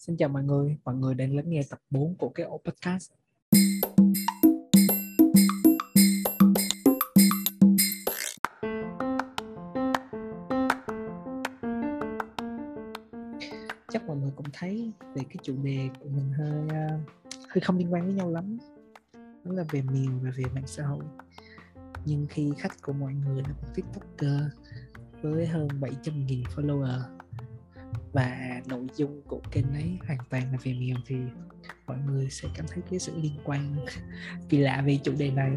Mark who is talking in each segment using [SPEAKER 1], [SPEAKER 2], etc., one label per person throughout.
[SPEAKER 1] Xin chào mọi người, mọi người đang lắng nghe tập 4 của cái podcast. Chắc mọi người cũng thấy về cái chủ đề của mình hơi ờ, hơi không liên quan với nhau lắm. Đó là về miền và về mạng xã hội. Nhưng khi khách của mọi người là một tiktoker với hơn 700.000 follower và nội dung của kênh ấy hoàn toàn là về mèo thì mọi người sẽ cảm thấy cái sự liên quan kỳ lạ về chủ đề này.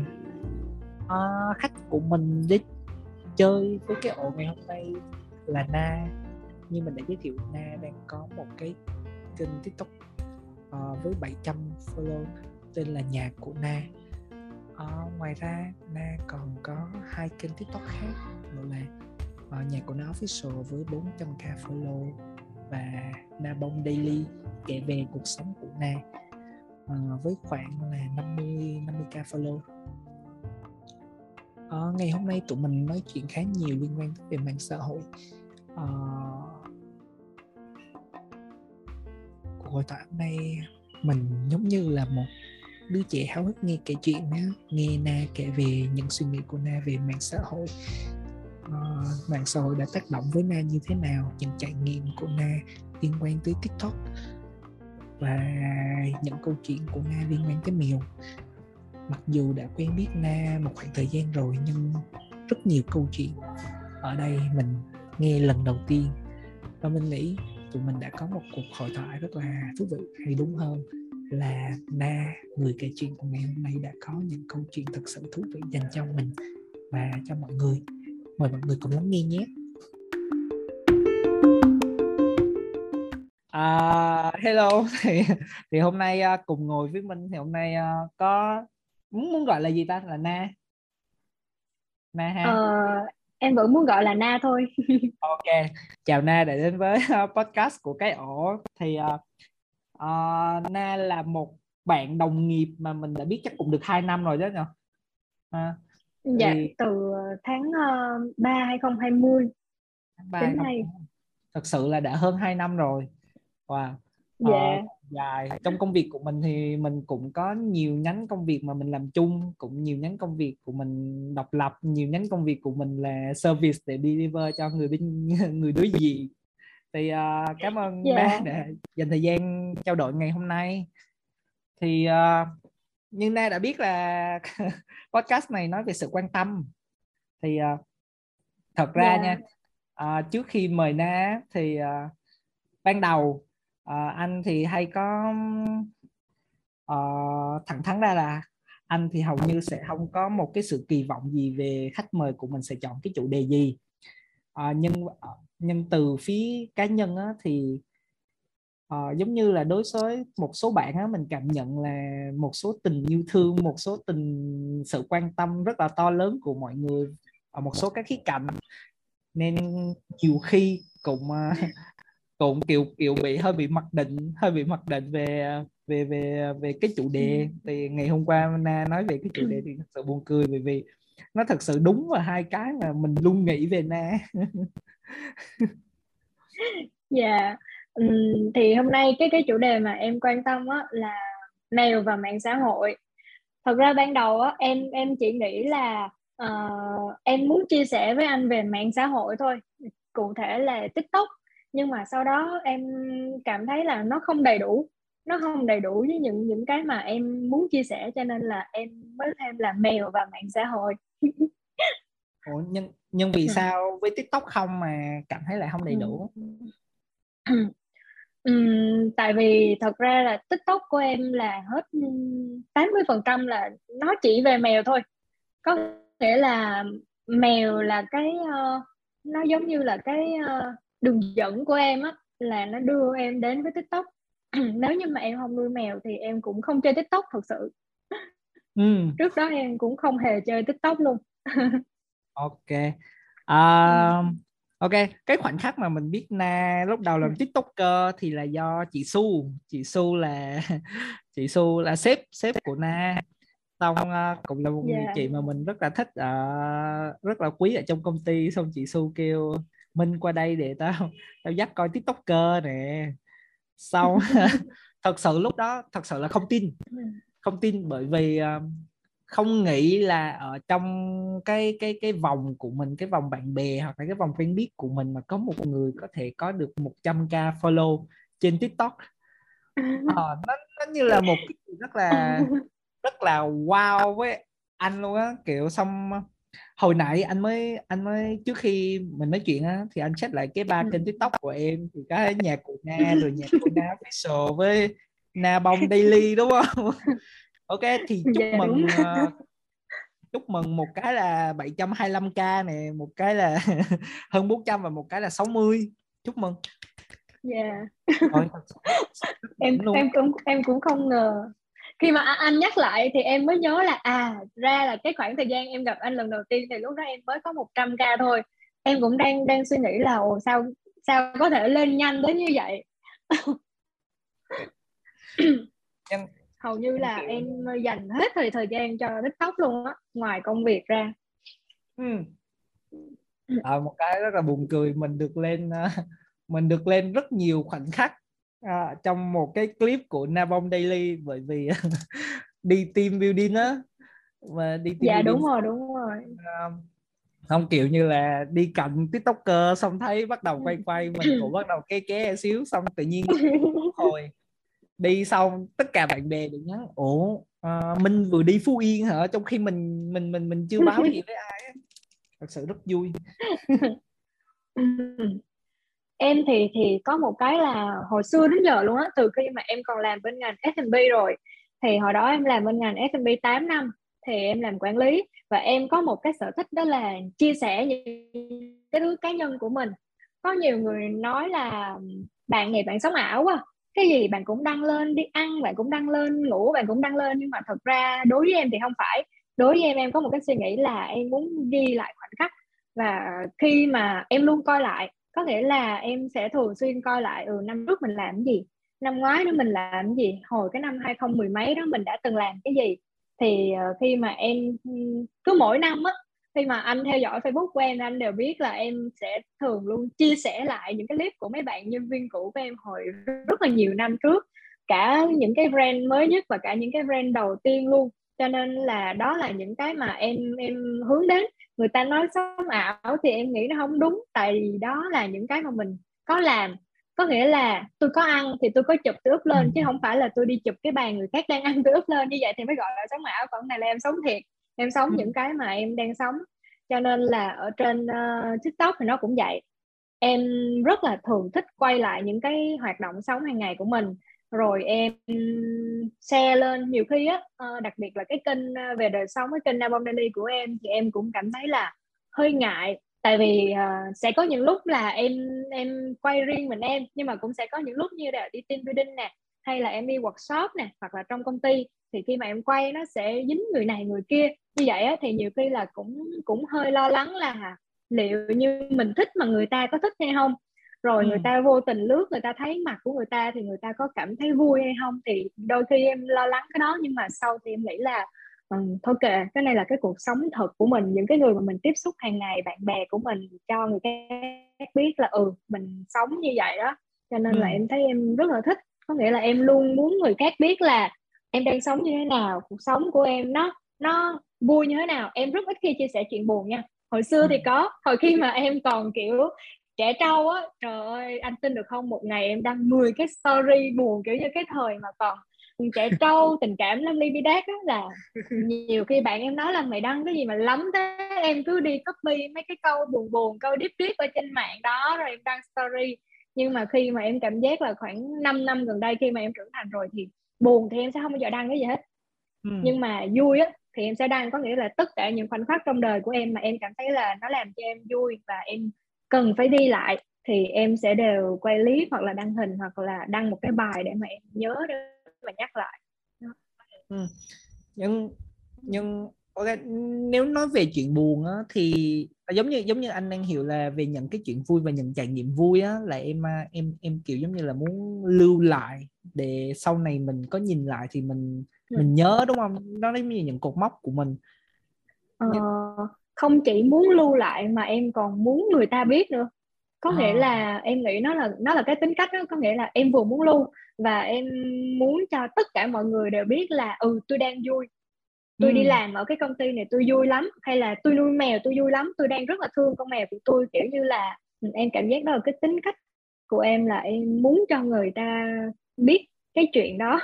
[SPEAKER 1] À, khách của mình đi chơi với cái ổ ngày hôm nay là Na như mình đã giới thiệu Na đang có một cái kênh tiktok uh, với 700 follow tên là nhà của Na. Uh, ngoài ra Na còn có hai kênh tiktok khác gọi là uh, nhà của nó official với 400k follow và Na Bông Daily kể về cuộc sống của Na. Uh, với khoảng là 50 50k follow. Uh, ngày hôm nay tụi mình nói chuyện khá nhiều liên quan về mạng xã hội. Uh, cuộc hội thoại hôm nay mình giống như là một đứa trẻ háo hức nghe kể chuyện đó, nghe na kể về những suy nghĩ của na về mạng xã hội uh, mạng xã hội đã tác động với na như thế nào những trải nghiệm của na liên quan tới tiktok và những câu chuyện của na liên quan tới mèo. Mặc dù đã quen biết na một khoảng thời gian rồi nhưng rất nhiều câu chuyện ở đây mình nghe lần đầu tiên. Và mình nghĩ tụi mình đã có một cuộc hội thoại rất là thú vị hay đúng hơn là na người kể chuyện của ngày hôm nay đã có những câu chuyện thật sự thú vị dành cho mình và cho mọi người mời mọi người cùng lắng nghe nhé. À, hello. Thì thì hôm nay uh, cùng ngồi với Minh thì hôm nay uh, có muốn muốn gọi là gì ta? Là Na.
[SPEAKER 2] Na ha? Ờ, em vẫn muốn gọi là Na thôi.
[SPEAKER 1] Ok. Chào Na đã đến với uh, podcast của cái ổ. Thì uh, uh, Na là một bạn đồng nghiệp mà mình đã biết chắc cũng được 2 năm rồi đó nhỉ
[SPEAKER 2] à, dạ thì... từ tháng uh, 3 2020
[SPEAKER 1] tháng 3 đến nay. thật sự là đã hơn 2 năm rồi. Wow.
[SPEAKER 2] Dạ. uh,
[SPEAKER 1] dài. Trong công việc của mình thì mình cũng có nhiều nhánh công việc mà mình làm chung cũng nhiều nhánh công việc của mình độc lập nhiều nhánh công việc của mình là service để deliver cho người bên người đối diện. Thì uh, cảm ơn yeah. Dạ. đã dành thời gian trao đổi ngày hôm nay. Thì uh, như na đã biết là podcast này nói về sự quan tâm thì uh, thật ra yeah. Dạ. nha uh, trước khi mời na thì uh, ban đầu uh, anh thì hay có uh, thẳng thắn ra là anh thì hầu như sẽ không có một cái sự kỳ vọng gì về khách mời của mình sẽ chọn cái chủ đề gì uh, nhưng nhưng từ phía cá nhân á, thì uh, giống như là đối với một số bạn á, mình cảm nhận là một số tình yêu thương một số tình sự quan tâm rất là to lớn của mọi người ở một số các khía cạnh nên nhiều khi cũng uh, cũng kiểu kiểu bị hơi bị mặc định hơi bị mặc định về về về về cái chủ đề ừ. thì ngày hôm qua na nói về cái chủ đề thì thật sự buồn cười bởi vì nó thật sự đúng vào hai cái mà mình luôn nghĩ về na
[SPEAKER 2] dạ yeah. Thì hôm nay cái cái chủ đề mà em quan tâm á là mèo và mạng xã hội. Thật ra ban đầu á em em chỉ nghĩ là uh, em muốn chia sẻ với anh về mạng xã hội thôi cụ thể là tiktok. Nhưng mà sau đó em cảm thấy là nó không đầy đủ nó không đầy đủ với những những cái mà em muốn chia sẻ cho nên là em mới thêm là mèo và mạng xã hội.
[SPEAKER 1] Ủa, nhưng nhưng vì ừ. sao với tiktok không mà cảm thấy lại không đầy đủ
[SPEAKER 2] uhm, tại vì thật ra là tiktok của em là hết 80 phần trăm là nó chỉ về mèo thôi. Có nghĩa là mèo là cái uh, nó giống như là cái uh, đường dẫn của em á là nó đưa em đến với tiktok. Nếu như mà em không nuôi mèo thì em cũng không chơi tiktok thật sự. Ừ. trước đó em cũng không hề chơi tiktok luôn.
[SPEAKER 1] Ok. Uh, ok cái khoảnh khắc mà mình biết na lúc đầu làm ừ. tiktoker thì là do chị su chị su là chị su là sếp sếp của na xong uh, cũng là một yeah. người dạ. chị mà mình rất là thích uh, rất là quý ở trong công ty xong chị su kêu minh qua đây để tao tao dắt coi tiktoker nè sau thật sự lúc đó thật sự là không tin ừ. không tin bởi vì uh, không nghĩ là ở trong cái cái cái vòng của mình cái vòng bạn bè hoặc là cái vòng quen biết của mình mà có một người có thể có được 100k follow trên TikTok. Ờ, nó nó như là một cái rất là rất là wow với anh luôn á. Kiểu xong hồi nãy anh mới anh mới trước khi mình nói chuyện á thì anh check lại cái ba kênh tiktok của em. Thì có nhạc của na rồi nhạc của na official với na bông daily đúng không ok thì chúc yeah, mừng uh, chúc mừng một cái là 725k này một cái là hơn 400 và một cái là 60 chúc mừng.
[SPEAKER 2] Yeah Rồi, em em cũng em cũng không ngờ. Khi mà anh nhắc lại thì em mới nhớ là à ra là cái khoảng thời gian em gặp anh lần đầu tiên thì lúc đó em mới có 100 k thôi. Em cũng đang đang suy nghĩ là ồ sao sao có thể lên nhanh đến như vậy? Em hầu như là em dành hết thời thời gian cho tiktok luôn á ngoài công việc ra
[SPEAKER 1] ừ. à, một cái rất là buồn cười mình được lên ờ, mình được lên rất nhiều khoảnh khắc à, trong một cái clip của Nabong Daily bởi vì đi team building á
[SPEAKER 2] và đi team dạ building. đúng rồi đúng rồi à,
[SPEAKER 1] không kiểu như là đi cạnh tiktoker xong thấy bắt đầu quay quay mình cũng bắt đầu ké ké xíu xong tự nhiên hồi đi xong tất cả bạn bè đều nhắn ủa à, minh vừa đi phú yên hả? Trong khi mình mình mình mình chưa báo gì với ai thật sự rất vui.
[SPEAKER 2] Em thì thì có một cái là hồi xưa đến giờ luôn á từ khi mà em còn làm bên ngành F&B rồi thì hồi đó em làm bên ngành F&B 8 năm thì em làm quản lý. Và em có một cái sở thích đó là chia sẻ những cái thứ cá nhân của mình. Có nhiều người nói là bạn này bạn sống ảo quá cái gì bạn cũng đăng lên đi, ăn bạn cũng đăng lên, ngủ bạn cũng đăng lên, nhưng mà thật ra đối với em thì không phải. Đối với em em có một cái suy nghĩ là em muốn ghi lại khoảnh khắc. Và khi mà em luôn coi lại, có nghĩa là em sẽ thường xuyên coi lại ừ năm trước mình làm cái gì, năm ngoái nữa mình làm cái gì, hồi cái năm 2010 mấy đó mình đã từng làm cái gì. Thì ờ, khi mà em cứ mỗi năm á khi mà anh theo dõi Facebook của em, anh đều biết là em sẽ thường luôn chia sẻ lại những cái clip của mấy bạn nhân viên cũ của em hồi rất là nhiều năm trước. Cả những cái brand mới nhất và cả những cái brand đầu tiên luôn. Cho nên là đó là những cái mà em em hướng đến. Người ta nói sống ảo thì em nghĩ nó không đúng, tại vì đó là những cái mà mình có làm. Có nghĩa là tôi có ăn thì tôi có chụp, tôi up lên, chứ không phải là tôi đi chụp cái bàn người khác đang ăn, tôi up lên như vậy thì mới gọi là sống ảo, còn này là em sống thiệt em sống ừ. những cái mà em đang sống. Cho nên là ở trên uh, tiktok thì nó cũng vậy. Em rất là thường thích quay lại những cái hoạt động sống hàng ngày của mình. Rồi em share lên nhiều khi á uh, đặc biệt là cái kênh ờ, về đời sống cái kênh album daily của em thì em cũng cảm thấy là hơi ngại. Tại vì uh, sẽ có những lúc là em em quay riêng mình em nhưng mà cũng sẽ có những lúc như là đi team building nè hay là em đi workshop nè hoặc là trong công ty thì khi mà em quay nó sẽ dính người này người kia. Như vậy á, thì nhiều khi là cũng cũng hơi lo lắng là liệu như mình thích mà người ta có thích hay không? Rồi ừ. người ta vô tình lướt người ta thấy mặt của người ta thì người ta có cảm thấy vui hay không? Thì đôi khi em lo lắng cái đó nhưng mà sau thì em nghĩ là um, thôi kệ cái này là cái cuộc sống thật của mình. Những cái người mà mình tiếp xúc hàng ngày bạn bè của mình cho người khác biết là ừ mình sống như vậy đó. Cho nên ừ. là em thấy em rất là thích. Có nghĩa là em luôn muốn người khác biết là em đang sống như thế nào? Cuộc sống của em nó nó vui như thế nào? Em rất ít khi chia sẻ chuyện buồn nha. Hồi xưa thì ừ. có hồi khi mà em còn kiểu trẻ trâu á trời ơi anh tin được không? Một ngày em đăng 10 cái story buồn kiểu như cái thời mà còn trẻ trâu tình cảm lắm ly bi đát á là nhiều khi bạn em nói là mày đăng cái gì mà lắm thế? Em cứ đi copy mấy cái câu buồn buồn câu deep deep ở trên mạng đó rồi em đăng story. Nhưng mà khi mà em cảm giác là khoảng 5 năm gần đây khi mà em trưởng thành rồi thì buồn thì em sẽ không bao giờ đăng cái gì hết ừ. nhưng mà vui á thì em sẽ đăng có nghĩa là tất cả những khoảnh khắc trong đời của em mà em cảm thấy là nó làm cho em vui và em cần phải đi lại thì em sẽ đều quay clip hoặc là đăng hình hoặc là đăng một cái bài để mà em nhớ để mà nhắc lại
[SPEAKER 1] ừ. nhưng nhưng ok nếu nói về chuyện buồn á thì giống như giống như anh đang hiểu là về những cái chuyện vui và những trải nghiệm vui á là em à, em em kiểu giống như là muốn lưu lại để sau này mình có nhìn lại thì mình ừ. mình nhớ đúng không? Nó giống như những cột mốc của mình.
[SPEAKER 2] Ờ, không chỉ muốn lưu lại mà em còn muốn người ta biết nữa. Có nghĩa
[SPEAKER 1] à.
[SPEAKER 2] là em nghĩ nó là nó là cái tính cách đó có nghĩa là em vừa muốn lưu và em muốn cho tất cả mọi người đều biết là ừ tôi đang vui tôi ừ. đi làm ở cái công ty này tôi vui lắm hay là tôi nuôi mèo tôi vui lắm tôi đang rất là thương con mèo của tôi kiểu như là ừ, em cảm giác đó là cái tính cách của em là em muốn cho người ta biết cái chuyện đó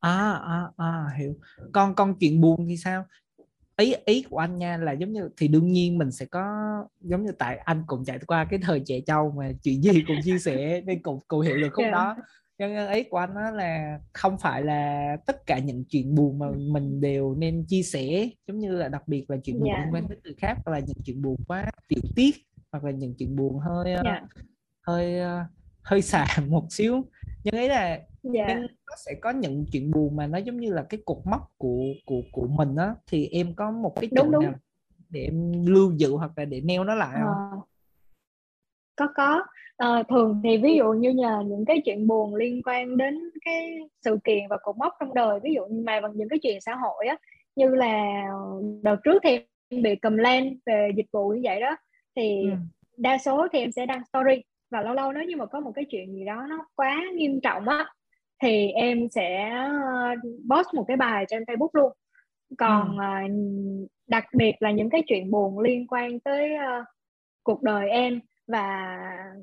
[SPEAKER 1] à à à hiểu con con chuyện buồn thì sao ý ý của anh nha là giống như thì đương nhiên mình sẽ có giống như tại anh cũng trải qua cái thời trẻ trâu mà chuyện gì cũng chia sẻ nên cũng cũng hiểu được khúc yeah. đó nhưng ý của anh đó là không phải là tất cả những chuyện buồn mà mình đều nên chia sẻ giống như là đặc biệt là chuyện buồn yeah. liên quan đến người khác hoặc là những chuyện buồn quá tiểu tiết hoặc là những chuyện buồn hơi yeah. Dạ. hơi hơi xàm một xíu nhưng ấy là yeah. Dạ. nó sẽ có những chuyện buồn mà nó giống như là cái cột mốc của của của mình á thì em có một cái
[SPEAKER 2] đúng, đúng. nào
[SPEAKER 1] để em lưu giữ hoặc là để neo nó lại không? À,
[SPEAKER 2] có có à, thường thì ví dụ như nhờ những cái chuyện buồn liên quan đến cái sự kiện và cột mốc trong đời ví dụ như mà bằng những cái chuyện xã hội á như là đợt trước thì em bị cầm lên về dịch vụ như vậy đó thì ừ. đa số thì em sẽ đăng story và lâu lâu nếu như mà có một cái chuyện gì đó nó quá nghiêm trọng á thì em sẽ ờ, post một cái bài trên Facebook luôn còn ừ. uh, đặc biệt là những cái chuyện buồn liên quan tới uh, cuộc đời em và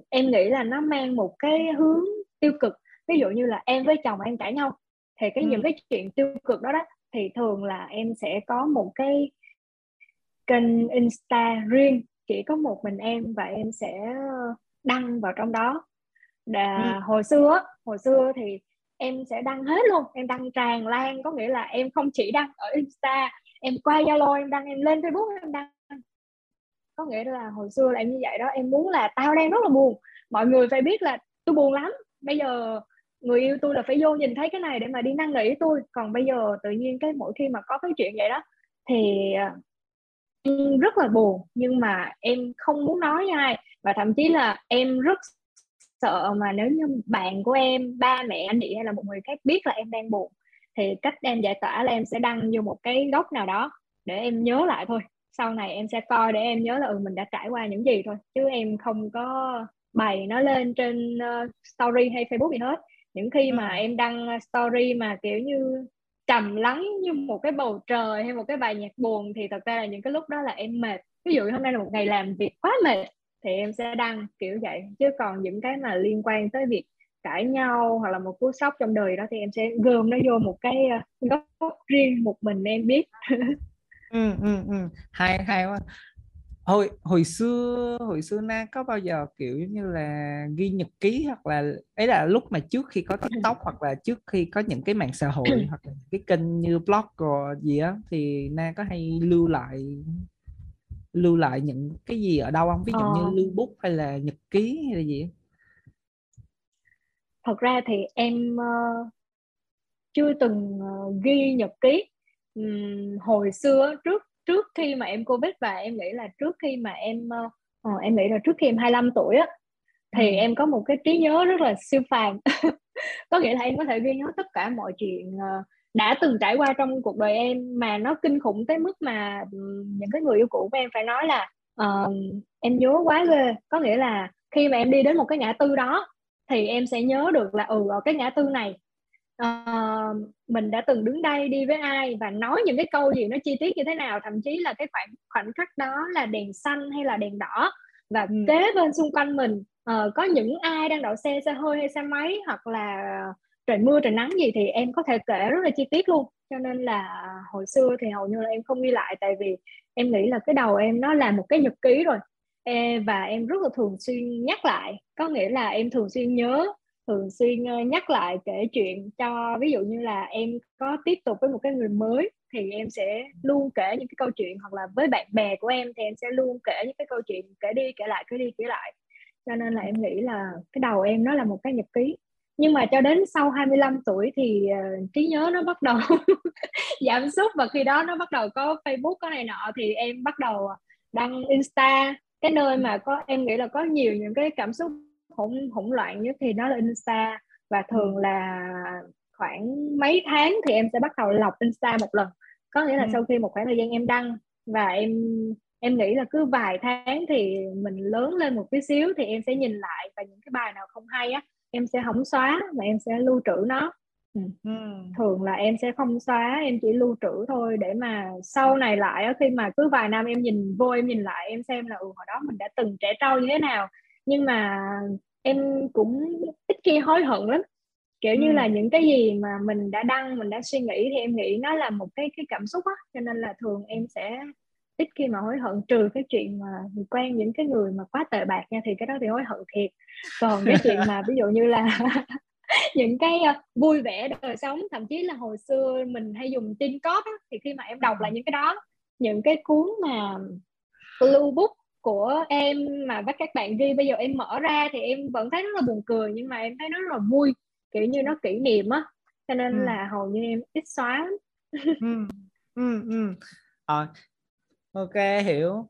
[SPEAKER 2] em nghĩ là nó mang một cái hướng tiêu cực ví dụ như là em với chồng em cãi nhau thì cái ừ. những cái chuyện tiêu cực đó đó thì thường là em sẽ có một cái kênh insta riêng chỉ có một mình em và em sẽ đăng vào trong đó Đà, ừ. hồi xưa hồi xưa thì em sẽ đăng hết luôn em đăng tràn lan có nghĩa là em không chỉ đăng ở insta em qua zalo em đăng em lên facebook em đăng có nghĩa là hồi xưa là em như vậy đó, em muốn là tao đang rất là buồn. Mọi người phải biết là tôi buồn lắm. Bây giờ người yêu tôi là phải vô nhìn thấy cái này để mà đi năn nỉ tôi. Còn bây giờ tự nhiên cái mỗi khi mà có cái chuyện vậy đó, thì à, em rất là buồn. Nhưng mà em không muốn nói với ai. Và thậm chí là em rất sợ mà nếu như bạn của em, ba mẹ, anh chị hay là một người khác biết là em đang buồn, thì cách em giải tỏa là em sẽ đăng vô một cái góc nào đó để em nhớ lại thôi sau này em sẽ coi để em nhớ là ừ mình đã trải qua những gì thôi chứ em không có bày nó lên trên uh, story hay facebook gì hết. Những khi mà ừ. em đăng story mà kiểu như trầm lắng như một cái bầu trời hay một cái bài nhạc buồn thì thật ra là những cái lúc đó là em mệt. Ví dụ hôm nay là một ngày làm việc quá mệt thì em sẽ đăng kiểu vậy. Chứ còn những cái mà liên quan tới việc cãi nhau hoặc là một cú sốc trong đời đó thì em sẽ gom nó vô một cái uh, góc riêng một mình em biết
[SPEAKER 1] ừ, ừ, ừ. hay hay quá. Hồi hồi xưa hồi xưa na có bao giờ kiểu như là ghi nhật ký hoặc là ấy là lúc mà trước khi có tiktok hoặc là trước khi có những cái mạng xã hội hoặc là cái kênh như blog rồi gì á thì na có hay lưu lại lưu lại những cái gì ở đâu không? Ví dụ ờ. như lưu bút hay là nhật ký hay là gì
[SPEAKER 2] thật ra thì em uh, chưa từng uh, ghi nhật ký um, hồi xưa trước trước khi mà em covid và em nghĩ là trước khi mà em uh, em nghĩ là trước khi em 25 tuổi á thì em có một cái trí nhớ rất là siêu phàm. Có nghĩa là em có thể ghi nhớ tất cả mọi chuyện uh, đã từng trải qua trong cuộc đời em mà nó kinh khủng tới mức mà những cái người yêu cũ của em phải nói là uh, em nhớ quá ghê. Có nghĩa là khi mà em đi đến một cái ngã tư đó thì em sẽ nhớ được là ừ ở cái ngã tư này uh, mình đã từng đứng đây đi với ai và nói những cái câu gì nó chi tiết như thế nào thậm chí là cái khoảnh khoảnh khắc đó là đèn xanh hay là đèn đỏ. Và ừ. kế bên xung quanh mình uh, có những ai đang đậu xe xe hơi hay xe máy hoặc là trời mưa trời nắng gì thì em có thể kể rất là chi tiết luôn. Cho nên là hồi xưa thì hầu như là em không ghi lại tại vì em nghĩ là cái đầu em nó là một cái nhật ký rồi. Và em rất là thường xuyên nhắc lại có nghĩa là em thường xuyên nhớ thường xuyên nhắc lại kể chuyện cho ví dụ như là em có tiếp tục với một cái người mới thì em sẽ luôn kể những cái câu chuyện hoặc là với bạn bè của em thì em sẽ luôn kể những cái câu chuyện kể đi kể lại kể đi kể lại. Cho nên là em nghĩ là cái đầu em nó là một cái nhật ký. Nhưng mà cho đến sau 25 tuổi thì uh, trí nhớ nó bắt đầu giảm sút và khi đó nó bắt đầu có Facebook có này nọ thì em bắt đầu ờ, đăng Insta cái nơi mà có em nghĩ là có nhiều những cái cảm xúc hỗn hỗn loạn nhất thì nó là Insta và thường là khoảng mấy tháng thì em sẽ bắt đầu lọc Insta một lần có nghĩa là ừ. sau khi một khoảng thời gian em đăng và em em nghĩ là cứ vài tháng thì mình lớn lên một tí xíu thì em sẽ nhìn lại và những cái bài nào không hay á em sẽ không xóa mà em sẽ lưu trữ nó ừ. Ừ. thường là em sẽ không xóa em chỉ lưu trữ thôi để mà sau này lại khi mà cứ vài năm em nhìn vô em nhìn lại em xem là ừ hồi đó mình đã từng trẻ trâu như thế nào nhưng mà em cũng ít khi hối hận lắm. Kiểu ừ. như là những cái gì mà mình đã đăng mình đã suy nghĩ thì em nghĩ nó là một cái cái cảm xúc á. Cho nên là thường em sẽ ít khi mà hối hận trừ cái chuyện mà quen những cái người mà quá tệ bạc nha thì cái đó thì hối hận thiệt. Còn cái chuyện mà ví dụ như là những cái uh, vui vẻ đời sống thậm chí là hồi xưa mình hay dùng tin á, thì khi mà em đọc lại những cái đó những cái cuốn mà blue book của em mà các bạn ghi bây giờ em mở ra thì em vẫn thấy rất là buồn cười nhưng mà em thấy nó rất là vui kiểu như nó kỷ niệm á cho nên ừ. là hầu như em ít xóa
[SPEAKER 1] ừ. Ừ, ừ. À, ok hiểu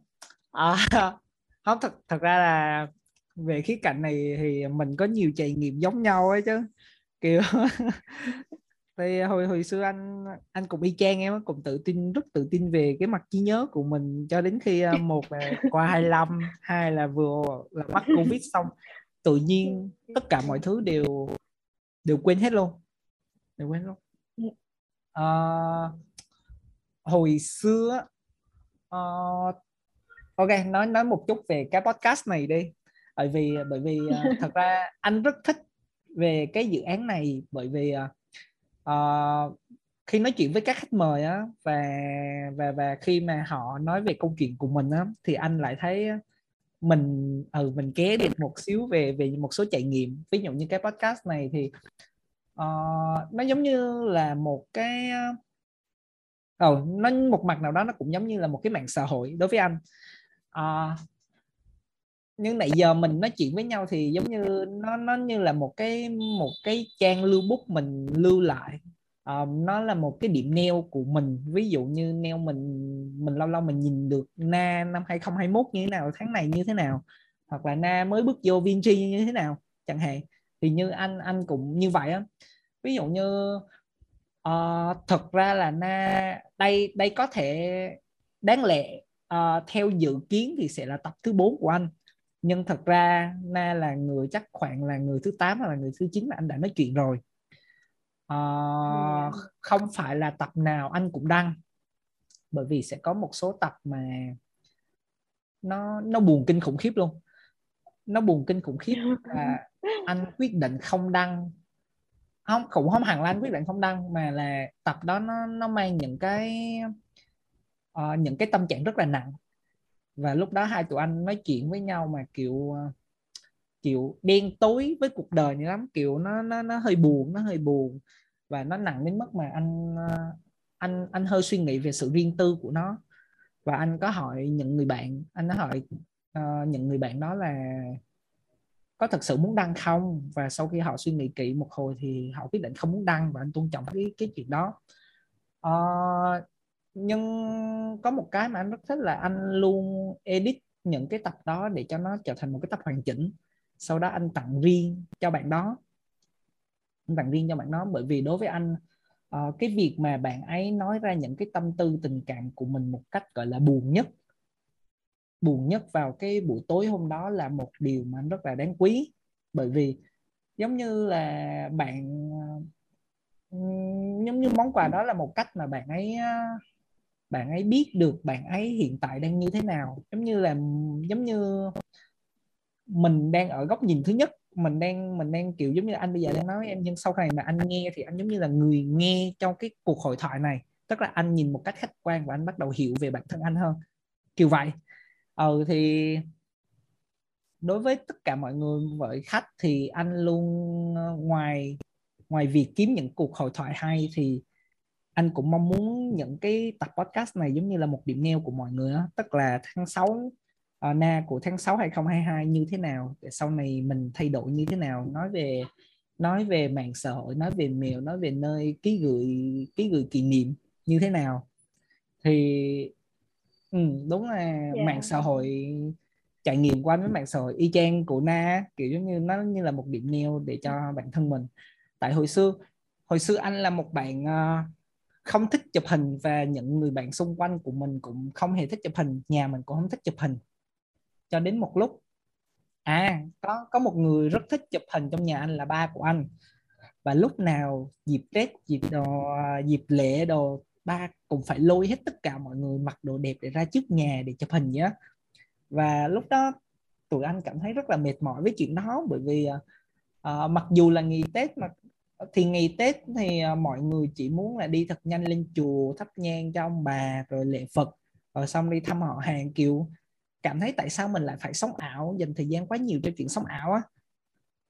[SPEAKER 1] à, không thật thật ra là về khía cạnh này thì mình có nhiều trải nghiệm giống nhau ấy chứ kiểu thì à, hồi hồi xưa anh anh cũng y chang em cũng tự tin rất tự tin về cái mặt trí nhớ của mình cho đến khi à, một là qua 25 hai là vừa là mắc covid xong tự nhiên tất cả mọi thứ đều đều quên hết luôn đều quên luôn. À, hồi xưa à, ok nói nói một chút về cái podcast này đi à, bởi vì bởi vì thật ra anh rất thích về cái dự án này bởi vì uh, Ờ, khi nói chuyện với các khách mời á và và và khi mà họ nói về câu chuyện của mình á thì anh lại thấy mình ừ mình ké được một xíu về về một số trải nghiệm. Ví dụ như cái podcast này thì uh, nó giống như là một cái ờ nó một mặt nào đó nó cũng giống như là một cái mạng xã hội đối với anh. Uh, nhưng nãy giờ mình nói chuyện với nhau thì giống như nó nó như là một cái một cái trang lưu bút mình lưu lại. Um, nó là một cái điểm neo của mình. Ví dụ như neo mình mình lâu lâu mình nhìn được na năm 2021 như thế nào tháng này như thế nào hoặc là na mới bước vô Vinci như thế nào chẳng hạn. Thì như anh anh cũng như vậy á. Ví dụ như uh, thật ra là na đây đây có thể đáng lẽ uh, theo dự kiến thì sẽ là tập thứ 4 của anh nhưng thật ra na là người chắc khoảng là người thứ 8 hoặc là người thứ 9 mà anh đã nói chuyện rồi. Uh, không phải là tập nào anh cũng đăng. Bởi vì sẽ có một số tập mà nó nó buồn kinh khủng khiếp luôn. Nó buồn kinh khủng khiếp và anh quyết định không đăng. Không cũng không hẳn là anh quyết định không đăng mà là tập đó nó nó mang những cái uh, những cái tâm trạng rất là nặng và lúc đó hai tụi anh nói chuyện với nhau mà kiểu ờ, kiểu đen tối với cuộc đời như lắm. Kiểu nó nó nó hơi buồn nó hơi buồn. Và nó nặng đến mức mà anh ờ, anh anh hơi suy nghĩ về sự riêng tư của nó. Và anh có hỏi những người bạn anh có hỏi uh, những người bạn đó là có thật sự muốn đăng không? Và sau khi họ suy nghĩ kỹ một hồi thì họ quyết định không muốn đăng và anh tôn trọng cái cái chuyện đó. Uh, nhưng có một cái mà anh rất thích là anh luôn edit những cái tập đó để cho nó trở thành một cái tập hoàn chỉnh. Sau đó anh tặng riêng cho bạn đó. Anh tặng riêng cho bạn đó bởi vì đối với anh uh, cái việc mà bạn ấy nói ra những cái tâm tư tình cảm của mình một cách gọi là buồn nhất buồn nhất vào cái buổi tối hôm đó là một điều mà anh rất là đáng quý. Bởi vì giống như là bạn giống như món quà đó là một cách mà bạn ấy bạn ấy biết được bạn ấy hiện tại đang như thế nào. Giống như là, giống như mình đang ở góc nhìn thứ nhất, mình đang mình đang kiểu giống như anh bây giờ đang nói em nhưng sau này mà anh nghe thì anh giống như là người nghe trong cái cuộc hội thoại này. Tức là anh nhìn một cách khách quan và anh bắt đầu hiểu về bản thân anh hơn. Kiểu vậy. Ừ thì đối với tất cả mọi người với khách thì anh luôn ờ, ngoài ngoài việc kiếm những cuộc hội thoại hay thì anh cũng mong muốn những cái tập podcast này giống như là một điểm neo của mọi người đó. tức là tháng 6 uh, ờ, na của tháng 6 2022 như thế nào để sau này mình thay đổi như thế nào nói về nói về mạng xã hội nói về mail nói về nơi ký gửi ký gửi kỷ niệm như thế nào thì ừ, đúng là yeah. mạng xã hội trải nghiệm qua với mạng xã hội y chang của na kiểu giống như nó như là một điểm neo để cho bản thân mình tại hồi xưa hồi xưa anh là một bạn uh, không thích chụp hình và những người bạn xung quanh của mình cũng không hề thích chụp hình nhà mình cũng không thích chụp hình. Cho đến một lúc à có có một người rất thích chụp hình trong nhà anh là ba của anh. Và lúc nào dịp tết dịp đồ dịp lễ đồ ba cũng phải lôi hết tất cả mọi người mặc đồ đẹp để ra trước nhà để chụp hình nhé. Và lúc đó tụi anh cảm thấy rất là mệt mỏi với chuyện đó bởi vì uh, mặc dù là nghỉ tết mà thì ngày tết thì ờ, mọi người chỉ muốn là đi thật nhanh lên chùa, thắp nhang cho ông bà, rồi lễ phật, rồi xong đi thăm họ hàng, kiểu, cảm thấy tại sao mình lại phải sống ảo, dành thời gian quá nhiều cho chuyện sống ảo á.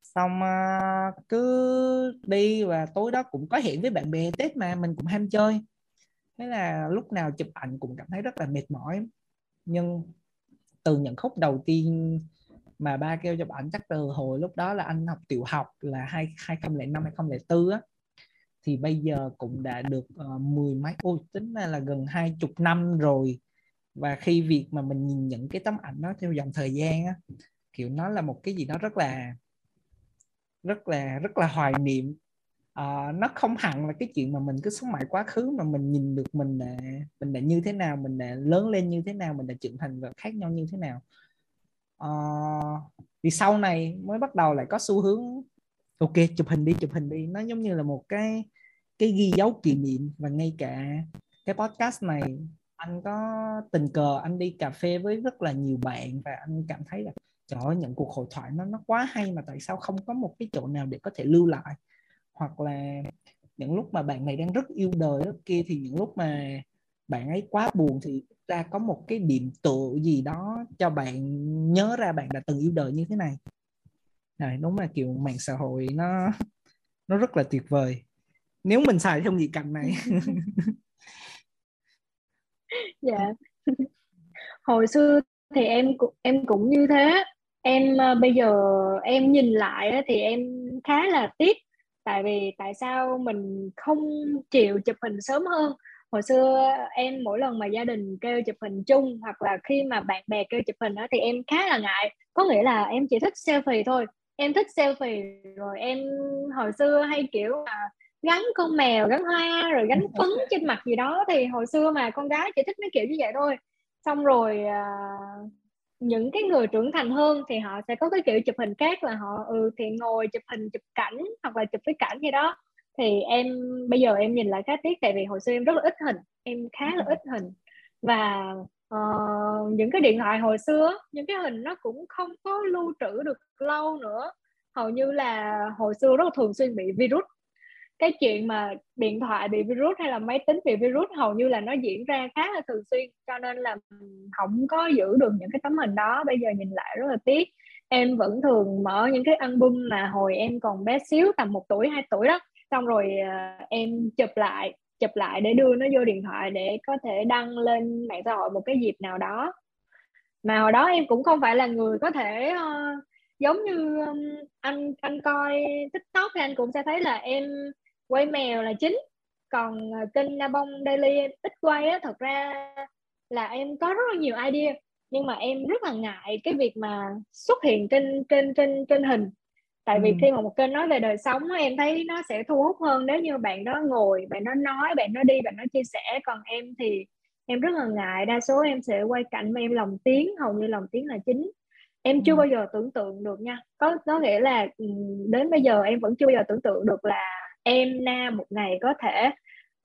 [SPEAKER 1] Xong ờ, cứ đi và tối đó cũng có hẹn với bạn bè tết mà, mình cũng ham chơi. Thế là lúc nào chụp ảnh cũng cảm thấy rất là mệt mỏi. Nhưng từ những khúc đầu tiên mà ba kêu chụp ảnh chắc từ hồi lúc đó là anh học tiểu học là hai 2005 2004 á. Thì bây giờ cũng đã được uh, mười mấy ôi tính là, là gần hai chục năm rồi. Và khi việc mà mình nhìn những cái tấm ảnh đó theo dòng thời gian á kiểu nó là một cái gì đó rất là rất là rất là hoài niệm. Uh, nó không hẳn là cái chuyện mà mình cứ sống mãi quá khứ mà mình nhìn được mình đã, mình đã như thế nào mình đã lớn lên như thế nào mình đã trưởng thành và khác nhau như thế nào uh, thì sau này mới bắt đầu lại có xu hướng ok chụp hình đi chụp hình đi. Nó giống như là một cái cái ghi dấu kỷ niệm. Và ngay cả cái podcast này anh có tình cờ anh đi cà phê với rất là nhiều bạn và anh cảm thấy là trời ơi những cuộc hội thoại nó nó quá hay mà tại sao không có một cái chỗ nào để có thể lưu lại? Hoặc là những lúc mà bạn này đang rất yêu đời đó kia thì những lúc mà bạn ấy quá buồn thì ra có một cái điểm tựa gì đó cho bạn, nhớ ra bạn đã từng yêu đời như thế này. Này, đúng là kiểu mạng xã hội nó nó rất là tuyệt vời. Nếu mình xài theo gì cạnh này.
[SPEAKER 2] Dạ. Hồi xưa thì em em cũng như thế. Em ờ, bây giờ em nhìn lại thì em khá là tiếc. Tại vì tại sao mình không chịu chụp hình sớm hơn? Hồi xưa em mỗi lần mà gia đình kêu chụp hình chung hoặc là khi mà bạn bè kêu chụp hình đó thì em khá là ngại. Có nghĩa là em chỉ thích selfie thôi. Em thích selfie rồi em hồi xưa hay kiểu là gắn con mèo gắn hoa rồi gắn phấn trên mặt gì đó thì hồi xưa mà con gái chỉ thích mấy kiểu như vậy thôi. Xong rồi uh, những cái người trưởng thành hơn thì họ sẽ có cái kiểu chụp hình khác là họ ừ thì ngồi chụp hình chụp cảnh hoặc là chụp cái cảnh gì đó thì em bây giờ em nhìn lại khá tiếc tại vì hồi xưa em rất là ít hình em khá là ít hình. Và uh, những cái điện thoại hồi xưa những cái hình nó cũng không có lưu trữ được lâu nữa. Hầu như là hồi xưa rất là thường xuyên bị virus. Cái chuyện mà điện thoại bị virus hay là máy tính bị virus hầu như là nó diễn ra khá là thường xuyên cho nên là không có giữ được những cái tấm hình đó. Bây giờ nhìn lại rất là tiếc. Em vẫn thường mở những cái album mà hồi em còn bé xíu tầm một tuổi hai tuổi đó xong rồi uh, em chụp lại chụp lại để đưa nó vô điện thoại để có thể đăng lên mạng xã hội một cái dịp nào đó. Mà hồi đó em cũng không phải là người có thể uh, giống như um, anh anh coi tiktok thì anh cũng sẽ thấy là em quay mèo là chính. Còn uh, kênh Na Bông Daily em ít quay á thật ra là em có rất là nhiều idea. Nhưng mà em rất là ngại cái việc mà xuất hiện trên trên trên trên hình tại vì ừ. khi mà một kênh nói về đời sống em thấy nó sẽ thu hút hơn nếu như bạn đó ngồi bạn đó nói bạn đó đi bạn đó chia sẻ còn em thì em rất là ngại đa số em sẽ quay cảnh mà em lòng tiếng hầu như lòng tiếng là chính em chưa ừ. bao giờ tưởng tượng được nha có có nghĩa là đến bây giờ em vẫn chưa bao giờ tưởng tượng được là em na một ngày có thể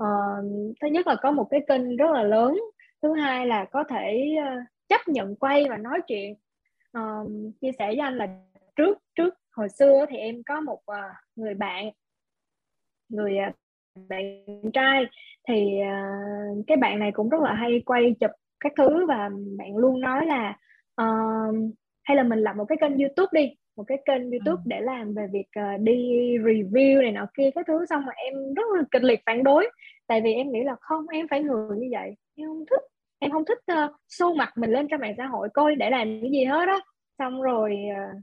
[SPEAKER 2] uh, thứ nhất là có một cái kênh rất là lớn thứ hai là có thể uh, chấp nhận quay và nói chuyện uh, chia sẻ với anh là trước trước hồi xưa thì em có một uh, người bạn người uh, bạn trai thì uh, cái bạn này cũng rất là hay quay chụp các thứ và bạn luôn nói là uh, hay là mình làm một cái kênh youtube đi một cái kênh youtube ừ. để làm về việc uh, đi review này nọ kia cái thứ. Xong mà em rất là kịch liệt phản đối tại vì em nghĩ là không em phải người như vậy. Em không thích em không thích uh, show mặt mình lên trên mạng xã hội coi để làm cái gì hết đó xong rồi uh,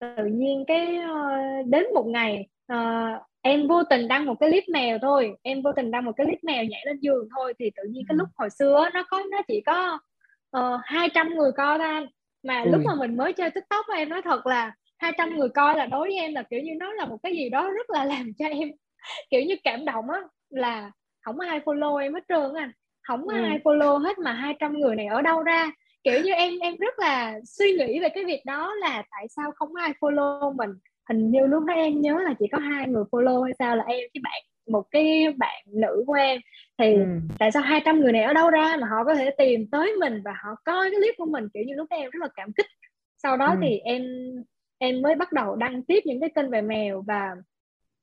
[SPEAKER 2] tự nhiên cái uh, đến một ngày uh, em vô tình đăng một cái clip mèo thôi em vô tình đăng một cái clip mèo nhảy lên giường thôi thì tự nhiên cái ừ. lúc hồi xưa nó có nó chỉ có uh, 200 người coi thôi mà Ui. lúc mà mình mới chơi tiktok em nói thật là 200 người coi là đối với em là kiểu như nó là một cái gì đó rất là làm cho em kiểu như cảm động á là không ai follow em hết trơn anh không ừ. ai follow hết mà 200 người này ở đâu ra kiểu như em em rất là suy nghĩ về cái việc đó là tại sao không ai follow mình. Hình như lúc đó em nhớ là chỉ có hai người follow hay sao là em với bạn một cái bạn nữ của em. Thì ừ. tại sao 200 người này ở đâu ra mà họ có thể tìm tới mình và họ coi cái clip của mình? Kiểu như lúc đó em rất là cảm kích. Sau đó ừ. thì em em mới bắt đầu đăng tiếp những cái kênh về mèo và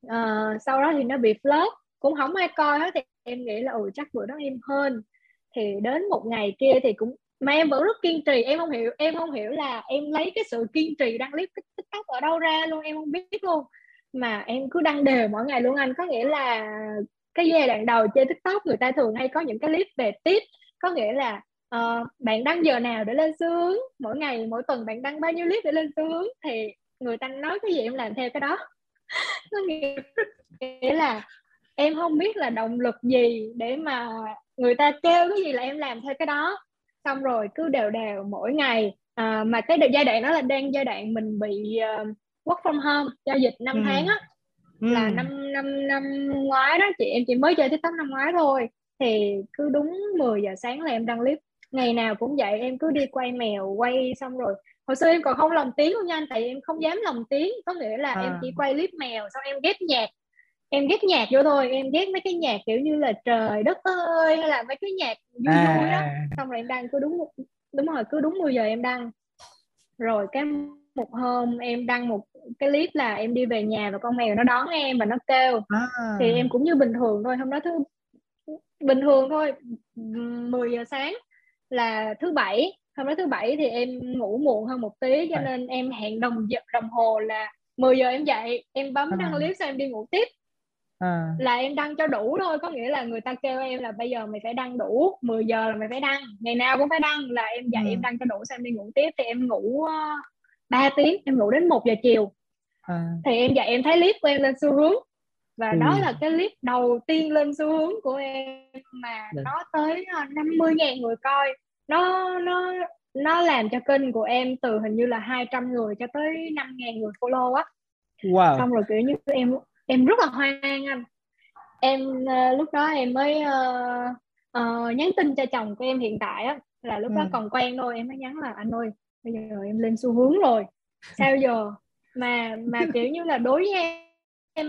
[SPEAKER 2] uh, sau đó thì nó bị flop cũng không ai coi hết thì em nghĩ là ừ chắc bữa đó em hơn thì đến một ngày kia thì cũng mà em vẫn rất kiên trì em không hiểu em không hiểu là em lấy cái sự kiên trì đăng clip tiktok ở đâu ra luôn em không biết luôn. Mà em cứ đăng đều mỗi ngày luôn anh. Có nghĩa là cái giai đoạn đầu chơi tiktok người ta thường hay có những cái clip về tip. Có nghĩa là uh, bạn đăng giờ nào để lên xu hướng mỗi ngày mỗi tuần bạn đăng bao nhiêu clip để lên xu hướng thì người ta nói cái gì em làm theo cái đó. Có nghĩa là em không biết là động lực gì để mà người ta kêu cái gì là em làm theo cái đó xong rồi cứ đều đều mỗi ngày à, mà cái giai đoạn đó là đang giai đoạn mình bị uh, work from home giao dịch 5 ừ. tháng á ừ. là năm năm năm ngoái đó chị em chỉ mới chơi tiktok năm ngoái thôi thì cứ đúng 10 giờ sáng là em đăng clip ngày nào cũng vậy em cứ đi quay mèo quay xong rồi hồi xưa em còn không lồng tiếng luôn nha anh tại em không dám lồng tiếng có nghĩa là à. em chỉ quay clip mèo xong em ghép nhạc em ghét nhạc vô thôi em ghét mấy cái nhạc kiểu như là trời đất ơi hay là mấy cái nhạc vui à. vui đó. Xong rồi em đăng cứ đúng đúng rồi cứ đúng 10 giờ em đăng. Rồi cái một hôm em đăng một cái clip là em đi về nhà và con mèo nó đón em và nó kêu. À. thì em cũng như bình thường thôi hôm đó thứ bình thường thôi 10 giờ sáng là thứ bảy. Hôm đó thứ bảy thì em ngủ muộn hơn một tí cho nên em hẹn đồng đồng hồ là 10 giờ em dậy em bấm đăng clip xong em đi ngủ tiếp à. là em đăng cho đủ thôi có nghĩa là người ta kêu em là bây giờ mày phải đăng đủ 10 giờ là mày phải đăng ngày nào cũng phải đăng là em dậy ừ. em đăng cho đủ xong em đi ngủ tiếp thì em ngủ uh, 3 tiếng em ngủ đến 1 giờ chiều à. thì em dậy em thấy clip của em lên xu hướng và ừ. đó là cái clip đầu tiên lên xu hướng của em mà Được. nó tới 50 ờ, ngàn người coi nó nó nó làm cho kênh của em từ hình như là 200 người cho tới 5 ngàn người follow á wow. xong rồi kiểu như em em rất là hoang anh. Em uh, lúc đó em mới uh, uh, nhắn tin cho chồng của em hiện tại á là lúc ừ. đó còn quen thôi em mới nhắn là anh ơi bây giờ em lên xu hướng rồi. Sao giờ mà mà kiểu như là đối với em em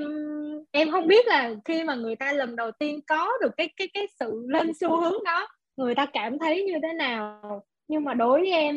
[SPEAKER 2] em không biết là khi mà người ta lần đầu tiên có được cái cái cái sự lên xu hướng đó người ta cảm thấy như thế nào? Nhưng mà đối với em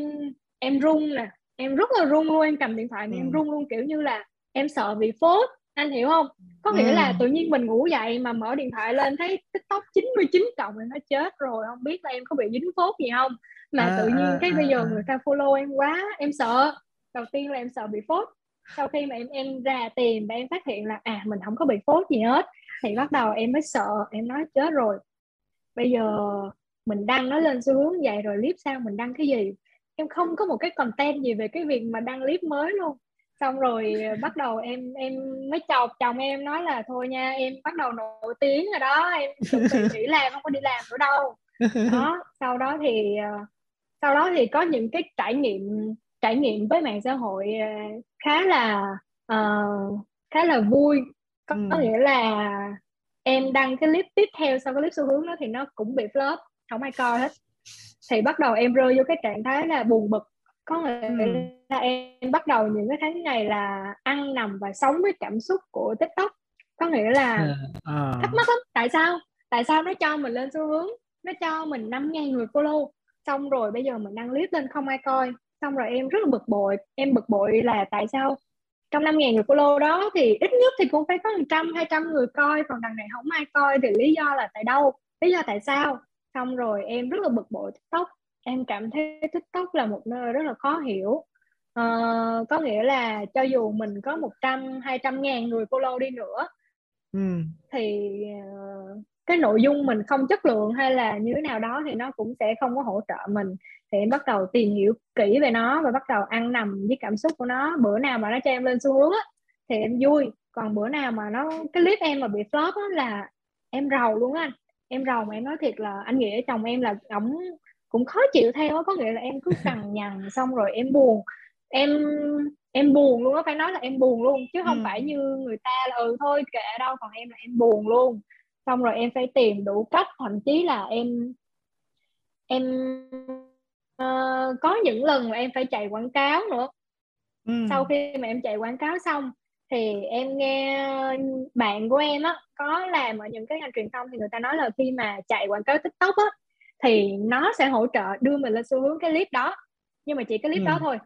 [SPEAKER 2] em run nè. Em rất là run luôn em cầm điện thoại mà ừ. em run luôn kiểu như là em sợ bị phốt anh hiểu không? Có nghĩa ừ. là tự nhiên mình ngủ dậy mà mở điện thoại lên thấy tiktok 99 cộng thì nó chết rồi không biết là em có bị dính phốt gì không? Mà à, tự nhiên à, cái à, bây giờ à. người ta follow em quá em sợ. Đầu tiên là em sợ bị phốt. Sau khi mà em em ra tìm và em phát hiện là à mình không có bị phốt gì hết thì bắt đầu em mới sợ em nói chết rồi. Bây giờ mình đăng nó lên xu hướng vậy rồi clip sau mình đăng cái gì? Em không có một cái content gì về cái việc mà đăng clip mới luôn xong rồi ờ, bắt đầu em em mới chọc chồng em nói là thôi nha em bắt đầu nổi tiếng rồi đó em chuẩn bị nghỉ làm không có đi làm nữa đâu. Đó sau đó thì ờ, sau đó thì có những cái trải nghiệm trải nghiệm với mạng xã hội ờ, khá là uh, khá là vui. Có, ừ. có nghĩa là em đăng cái clip tiếp theo sau cái clip xu hướng đó thì nó cũng bị flop không ai coi hết. Thì bắt đầu em rơi vô cái trạng thái là buồn bực có nghĩa ừ. là em bắt đầu những cái tháng này là ăn nằm và sống với cảm xúc của tiktok. Có nghĩa là à. thắc mắc lắm. Tại sao? Tại sao nó cho mình lên xu hướng? Nó cho mình năm ngàn người follow. Xong rồi bây giờ mình đăng clip lên không ai coi. Xong rồi em rất là bực bội. Em bực bội là tại sao trong năm ngàn người follow đó thì ít nhất thì cũng phải có một trăm hai trăm người coi. Còn đằng này không ai coi thì lý do là tại đâu? Lý do tại sao? Xong rồi em rất là bực bội tiktok em cảm thấy tiktok là một nơi rất là khó hiểu. Uh, có nghĩa là cho dù mình có 100 200 ngàn người follow đi nữa ừ. thì uh, cái nội dung mình không chất lượng hay là như thế nào đó thì nó cũng sẽ không có hỗ trợ mình. Thì em bắt đầu tìm hiểu kỹ về nó và bắt đầu ăn nằm với cảm xúc của nó. Bữa nào mà nó cho em lên xu hướng á thì em vui. Còn bữa nào mà nó cái clip em mà bị flop á là em rầu luôn anh. Em rầu mà em nói thiệt là anh nghĩa chồng em là ổng cũng khó chịu theo có nghĩa là em cứ cằn nhằn xong rồi em buồn em em buồn luôn á phải nói là em buồn luôn chứ không ừ. phải như người ta là ừ thôi kệ đâu còn em là em buồn luôn xong rồi em phải tìm đủ cách thậm chí là em em uh, có những lần mà em phải chạy quảng cáo nữa ừ. sau khi mà em chạy quảng cáo xong thì em nghe bạn của em á có làm ở những cái ngành truyền thông thì người ta nói là khi mà chạy quảng cáo tiktok á thì nó sẽ hỗ trợ đưa mình lên xu hướng cái clip đó nhưng mà chỉ cái clip ừ. đó thôi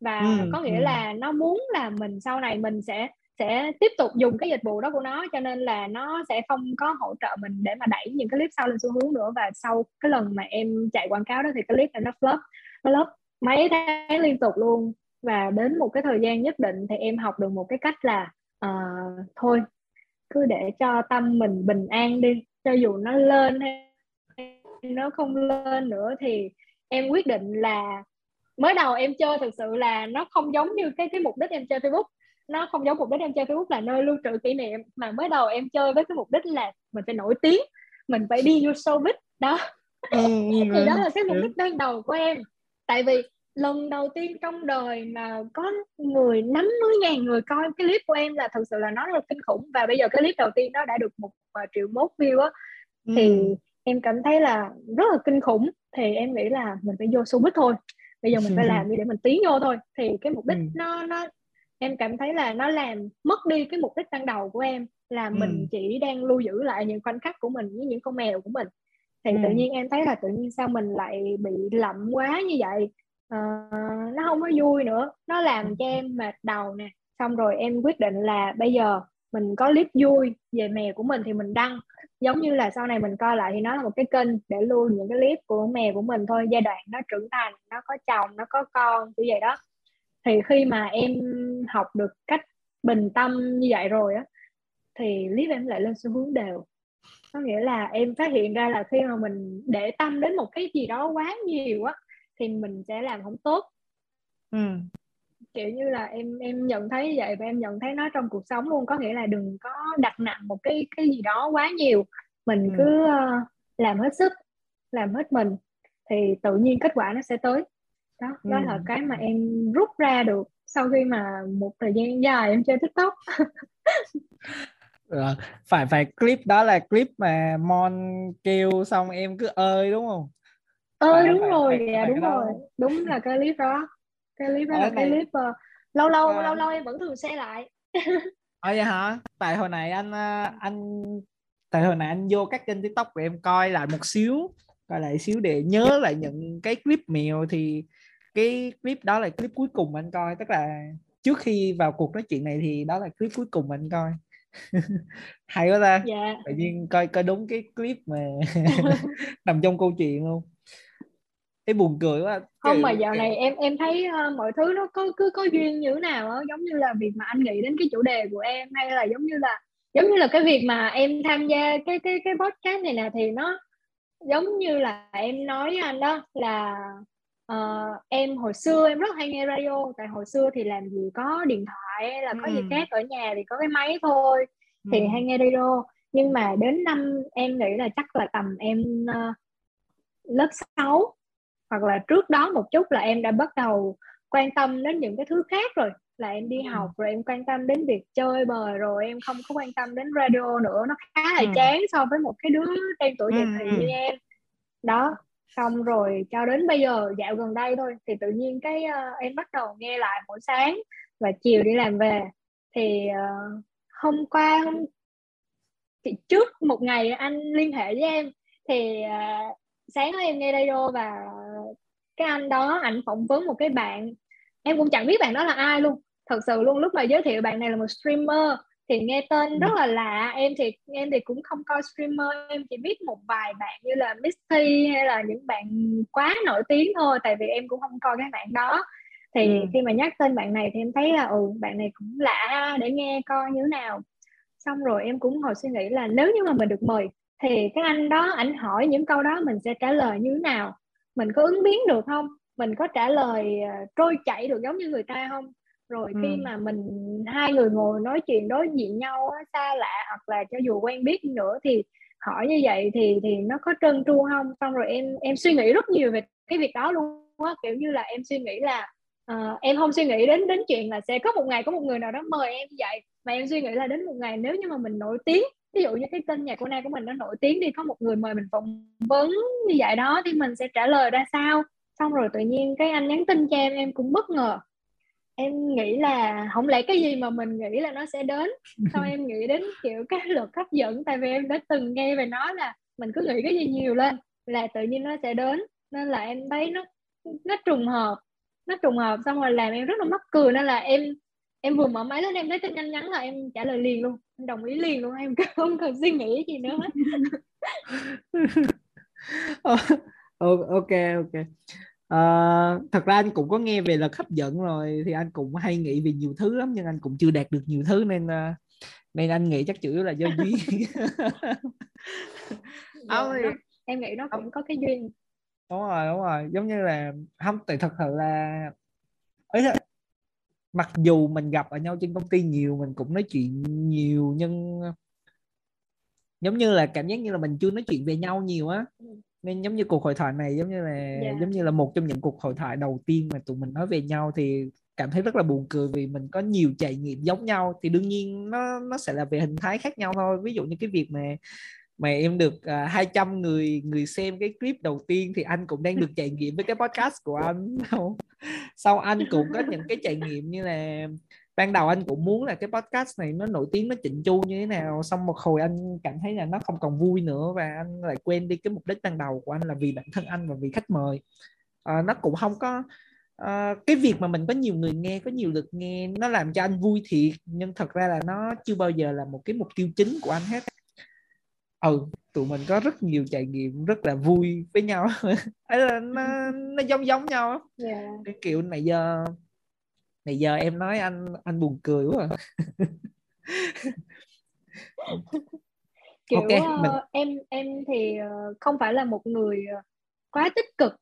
[SPEAKER 2] và ừ. có nghĩa ừ. là nó muốn là mình sau này mình sẽ sẽ tiếp tục dùng cái dịch vụ đó của nó cho nên là nó sẽ không có hỗ trợ mình để mà đẩy những cái clip sau lên xu hướng nữa và sau cái lần mà em chạy quảng cáo đó thì cái clip này nó flop nó flop mấy tháng liên tục luôn và đến một cái thời gian nhất định thì em học được một cái cách là uh, thôi cứ để cho tâm mình bình an đi cho dù nó lên hay nó không lên nữa thì em quyết định là mới đầu em chơi thực sự là nó không giống như cái cái mục đích em chơi Facebook. Nó không giống mục đích em chơi Facebook là nơi lưu trữ kỷ niệm. Mà mới đầu em chơi với cái mục đích là mình phải nổi tiếng mình phải đi vô showbiz. Đó. Ừ, thì đó là cái mục đích ban đầu của em. Tại vì lần đầu tiên trong đời mà có người 50 ngàn người coi cái clip của em là thực sự là nó rất là kinh khủng. Và bây giờ cái clip đầu tiên đó đã được một triệu mốt view á. Ừ. em cảm thấy là rất là kinh khủng. Thì em nghĩ là mình phải vô showbiz thôi. Bây giờ mình phải làm gì để mình tiến vô thôi. Thì cái mục đích ừ. nó nó em cảm thấy là nó làm mất đi cái mục đích ban đầu của em là ừ. mình chỉ đang lưu giữ lại những khoảnh khắc của mình với những con mèo của mình. Thì ừ. tự nhiên em thấy là tự nhiên sao mình lại bị lậm quá như vậy. Uh, nó không có vui nữa. Nó làm cho em mệt đầu nè. Xong rồi em quyết định là bây giờ mình có clip vui về mèo của mình thì mình đăng giống như là sau này mình coi lại thì nó là một cái kênh để lưu những cái clip của mèo của mình thôi, giai đoạn nó trưởng thành, nó có chồng, nó có con, kiểu vậy đó. Thì khi mà em học được cách bình tâm như vậy rồi á, thì clip em lại lên xu hướng đều. Có nghĩa là em phát hiện ra là khi mà mình để tâm đến một cái gì đó quá nhiều á, thì mình sẽ làm không tốt. Ừ kiểu như là em em nhận thấy vậy và em nhận thấy nó trong cuộc sống luôn. Có nghĩa là đừng có đặt nặng một cái cái gì đó quá nhiều. Mình ừ. cứ uh, làm hết sức làm hết mình thì tự nhiên kết quả nó sẽ tới. Đó đó ừ. là cái mà em rút ra được sau khi mà một thời gian dài em chơi tiktok.
[SPEAKER 1] Rồi, phải phải clip đó là clip mà mon kêu xong em cứ ơi đúng không?
[SPEAKER 2] Ơi đúng phải, rồi phải, dạ phải đúng rồi. Đúng là cái clip đó cái clip đó Ở là cái clip uh, lâu lâu à... lâu lâu em vẫn thường xe lại.
[SPEAKER 1] Ờ vậy hả? Tại hồi này anh ờ, anh tại hồi này anh vô các kênh tiktok của em coi lại một xíu coi lại xíu để nhớ lại những cái clip mèo thì cái clip đó là clip cuối cùng anh coi. Tức là trước khi vào cuộc nói chuyện này thì đó là clip cuối cùng anh coi. Hay quá ta. Dạ. tự nhiên coi coi đúng cái clip mà nằm trong câu chuyện luôn thấy buồn cười quá
[SPEAKER 2] không mà dạo này em em thấy uh, mọi thứ nó có cứ có duyên như thế nào đó giống như là việc mà anh nghĩ đến cái chủ đề của em hay là giống như là giống như là cái việc mà em tham gia cái cái cái podcast này nè thì nó giống như là em nói với anh đó là uh, em hồi xưa em rất hay nghe radio tại hồi xưa thì làm gì có điện thoại hay là có ừ. gì khác ở nhà thì có cái máy thôi thì ừ. hay nghe radio nhưng mà đến năm em nghĩ là chắc là tầm em uh, lớp 6 hoặc là trước đó một chút là em đã bắt đầu quan tâm đến những cái thứ khác rồi. Là em đi ừ. học rồi em quan tâm đến việc chơi bời rồi em không có quan tâm đến radio nữa. Nó khá là ừ. chán so với một cái đứa đang tuổi dậy thì như em. Đó xong rồi cho đến bây giờ dạo gần đây thôi thì tự nhiên cái uh, em bắt đầu nghe lại mỗi sáng và chiều đi làm về. Thì uh, hôm qua hôm thì trước một ngày anh liên hệ với em thì uh, sáng đó em nghe radio và cái anh đó ảnh phỏng vấn một cái bạn. Em cũng chẳng biết bạn đó là ai luôn. Thật sự luôn lúc mà giới thiệu bạn này là một streamer thì nghe tên rất là lạ. Em thì em thì cũng không coi streamer em chỉ biết một vài bạn như là Misty hay là những bạn quá nổi tiếng thôi tại vì em cũng không coi cái bạn đó. Thì ừ. khi mà nhắc tên bạn này thì em thấy là ừ bạn này cũng lạ để nghe coi như thế nào. Xong rồi em cũng ngồi suy nghĩ là nếu như mà mình được mời thì cái anh đó ảnh hỏi những câu đó mình sẽ trả lời như thế nào? Mình có ứng biến được không? Mình có trả lời uh, trôi chảy được giống như người ta không? Rồi ừ. khi mà mình hai người ngồi nói chuyện đối diện nhau xa lạ hoặc là cho dù quen biết nữa thì hỏi như vậy thì thì nó có trơn tru không? Xong rồi em em suy nghĩ rất nhiều về cái việc đó luôn á. Kiểu như là em suy nghĩ là uh, em không suy nghĩ đến đến chuyện là sẽ có một ngày có một người nào đó mời em như vậy. Mà em suy nghĩ là đến một ngày nếu như mà mình nổi tiếng ví dụ như cái kênh nhạc của nay của mình nó nổi tiếng đi, có một người mời mình phỏng vấn như vậy đó, thì mình sẽ trả lời ra sao? Xong rồi tự nhiên cái anh nhắn tin cho em em cũng bất ngờ. Em nghĩ là không lẽ cái gì mà mình nghĩ là nó sẽ đến? Xong em nghĩ đến, kiểu, cái luật hấp dẫn, tại vì em đã từng nghe về nó là mình cứ nghĩ cái gì nhiều lên là tự nhiên nó sẽ đến. Nên là em thấy nó nó trùng hợp, nó trùng hợp, xong rồi làm em rất là mắc cười. Nên là em em vừa mở máy lên em thấy tin nhắn nhắn là em trả lời liền luôn. Em đồng ý liền luôn em không cần suy nghĩ gì nữa
[SPEAKER 1] ok ok. Uh, thật ra anh cũng có nghe về luật hấp dẫn rồi thì anh cũng hay nghĩ về nhiều thứ lắm nhưng anh cũng chưa đạt được nhiều thứ nên uh, nên anh nghĩ chắc chủ yếu là do duyên.
[SPEAKER 2] Dạ, thì... em nghĩ nó cũng có cái duyên.
[SPEAKER 1] Đúng rồi đúng rồi. Giống như là không tại thật sự là ấy là mặc dù mình gặp ở nhau trên công ty nhiều mình cũng nói chuyện nhiều nhưng giống như là cảm giác như là mình chưa nói chuyện về nhau nhiều á nên giống như cuộc hội thoại này giống như là yeah. Dạ. giống như là một trong những cuộc hội thoại đầu tiên mà tụi mình nói về nhau thì cảm thấy rất là buồn cười vì mình có nhiều trải nghiệm giống nhau thì đương nhiên nó nó sẽ là về hình thái khác nhau thôi ví dụ như cái việc mà mà em được uh, à, 200 người người xem cái clip đầu tiên thì anh cũng đang được trải nghiệm với cái podcast của anh. Sau anh cũng có những cái trải nghiệm như là ban đầu anh cũng muốn là cái podcast này nó nổi tiếng nó chỉnh chu như thế nào xong một hồi anh cảm thấy là nó không còn vui nữa và anh lại quên đi cái mục đích ban đầu của anh là vì bản thân anh và vì khách mời. À, nó cũng không có à, cái việc mà mình có nhiều người nghe có nhiều lượt nghe nó làm cho anh vui thiệt nhưng thật ra là nó chưa bao giờ là một cái mục tiêu chính của anh hết ừ tụi mình có rất nhiều trải nghiệm rất là vui với nhau ấy là nó nó giống giống nhau yeah. Dạ. cái kiểu này giờ này giờ em nói anh anh buồn cười quá à.
[SPEAKER 2] kiểu okay, uh, mình... em em thì uh, không phải là một người uh, quá tích cực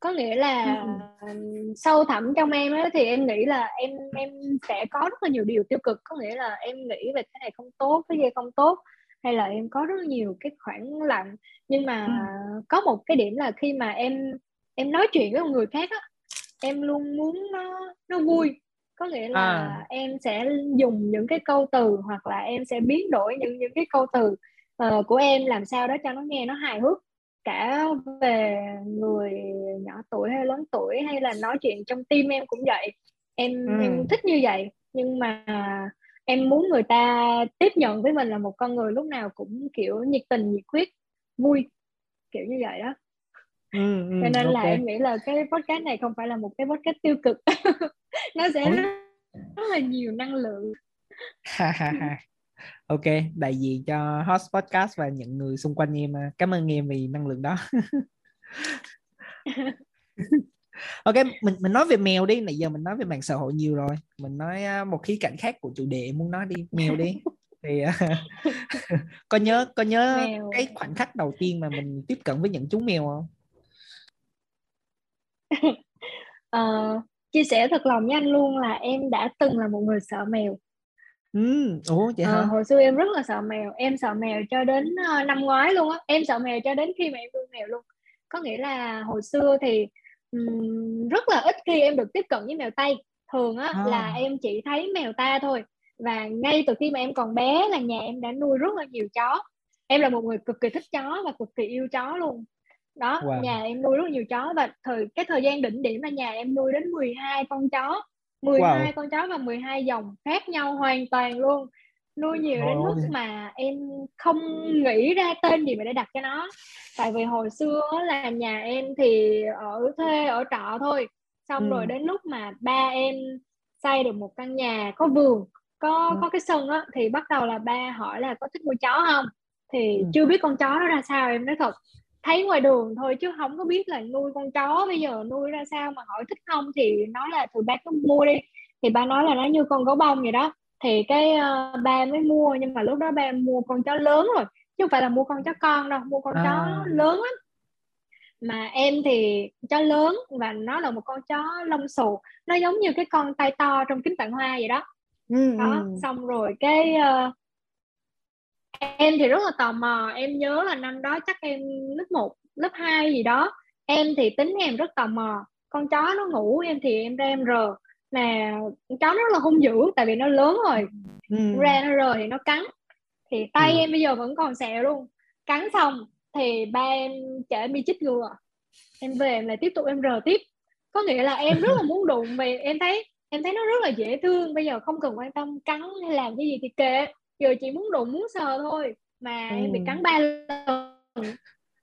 [SPEAKER 2] có nghĩa là ừ. sâu thẳm trong em ấy, thì em nghĩ là em em sẽ có rất là nhiều điều tiêu cực có nghĩa là em nghĩ về cái này không tốt cái gì không tốt hay là em có rất nhiều cái khoảng lặng nhưng mà ừ. có một cái điểm là khi mà em em nói chuyện với một người khác á em luôn muốn nó nó vui có nghĩa là à. em sẽ dùng những cái câu từ hoặc là em sẽ biến đổi những những cái câu từ uh, của em làm sao đó cho nó nghe nó hài hước cả về người nhỏ tuổi hay lớn tuổi hay là nói chuyện trong tim em cũng vậy em ừ. em thích như vậy nhưng mà em muốn người ta tiếp nhận với mình là một con người lúc nào cũng kiểu nhiệt tình nhiệt huyết vui kiểu như vậy đó. Ừ, ừ, cho nên okay. là em nghĩ là cái podcast này không phải là một cái podcast tiêu cực. Nó sẽ rất, rất là nhiều năng lượng.
[SPEAKER 1] Ok đại diện cho host podcast và những người xung quanh em cảm ơn em vì năng lượng đó ok mình mình nói về mèo đi nãy giờ mình nói về mạng xã hội nhiều rồi mình nói à, một khía cạnh khác của chủ đề muốn nói đi mèo đi thì có nhớ có nhớ mèo. cái khoảnh khắc đầu tiên mà mình tiếp cận với những chú mèo không
[SPEAKER 2] uh, chia sẻ thật lòng với anh luôn là em đã từng là một người sợ mèo
[SPEAKER 1] Ừ, ủa vậy hả?
[SPEAKER 2] Ờ, hồi xưa em rất là sợ mèo, em sợ mèo cho đến uh, năm ngoái luôn á, em sợ mèo cho đến khi mà em nuôi mèo luôn. Có nghĩa là hồi xưa thì um, rất là ít khi em được tiếp cận với mèo Tây. Thường á à. là em chỉ thấy mèo ta thôi. Và ngay từ khi mà em còn bé là nhà em đã nuôi rất là nhiều chó. Em là một người cực kỳ thích chó và cực kỳ yêu chó luôn đó wow. nhà em nuôi rất nhiều chó và thời cái thời gian đỉnh điểm là nhà em nuôi đến 12 con chó 12 wow. con chó và 12 dòng khác nhau hoàn toàn luôn nuôi nhiều đến mức mà em không nghĩ ra tên gì mà để đặt cho nó. Tại vì hồi xưa là nhà em thì ở thuê ở trọ thôi. Xong ừ. rồi đến lúc mà ba em xây được một căn nhà có vườn có ừ. có cái sân á thì bắt đầu là ba hỏi là có thích nuôi chó không? Thì ừ. chưa biết con chó nó ra sao em nói thật. Thấy ngoài đường thôi chứ không có biết là nuôi con chó bây giờ nuôi ra sao mà hỏi thích không thì nói là từ ba cứ mua đi. Thì ba nói là nó như con gấu bông vậy đó thì cái uh, ba mới mua nhưng mà lúc đó ba mua con chó lớn rồi chứ không phải là mua con chó con đâu mua con à. chó lớn lắm mà em thì chó lớn và nó là một con chó lông xù nó giống như cái con tay to trong kính vạn hoa vậy đó ừ, đó ừ. xong rồi cái uh, em thì rất là tò mò em nhớ là năm đó chắc em lớp 1 lớp 2 gì đó em thì tính em rất tò mò con chó nó ngủ em thì em ra em rờ mà chó nó rất là hung dữ tại vì nó lớn rồi. Ừ. ra nó rờ thì nó cắn. Thì tay ừ. em bây giờ vẫn còn sẹo luôn. Cắn xong thì ba em chở em đi chích ngừa. Em về em lại tiếp tục em rờ tiếp. Có nghĩa là em rất là muốn đụng vì em thấy em thấy nó rất là dễ thương. Bây giờ không cần quan tâm cắn hay làm cái gì thì kệ. Giờ chỉ muốn đụng muốn sờ thôi. Mà ừ. em bị cắn ba lần.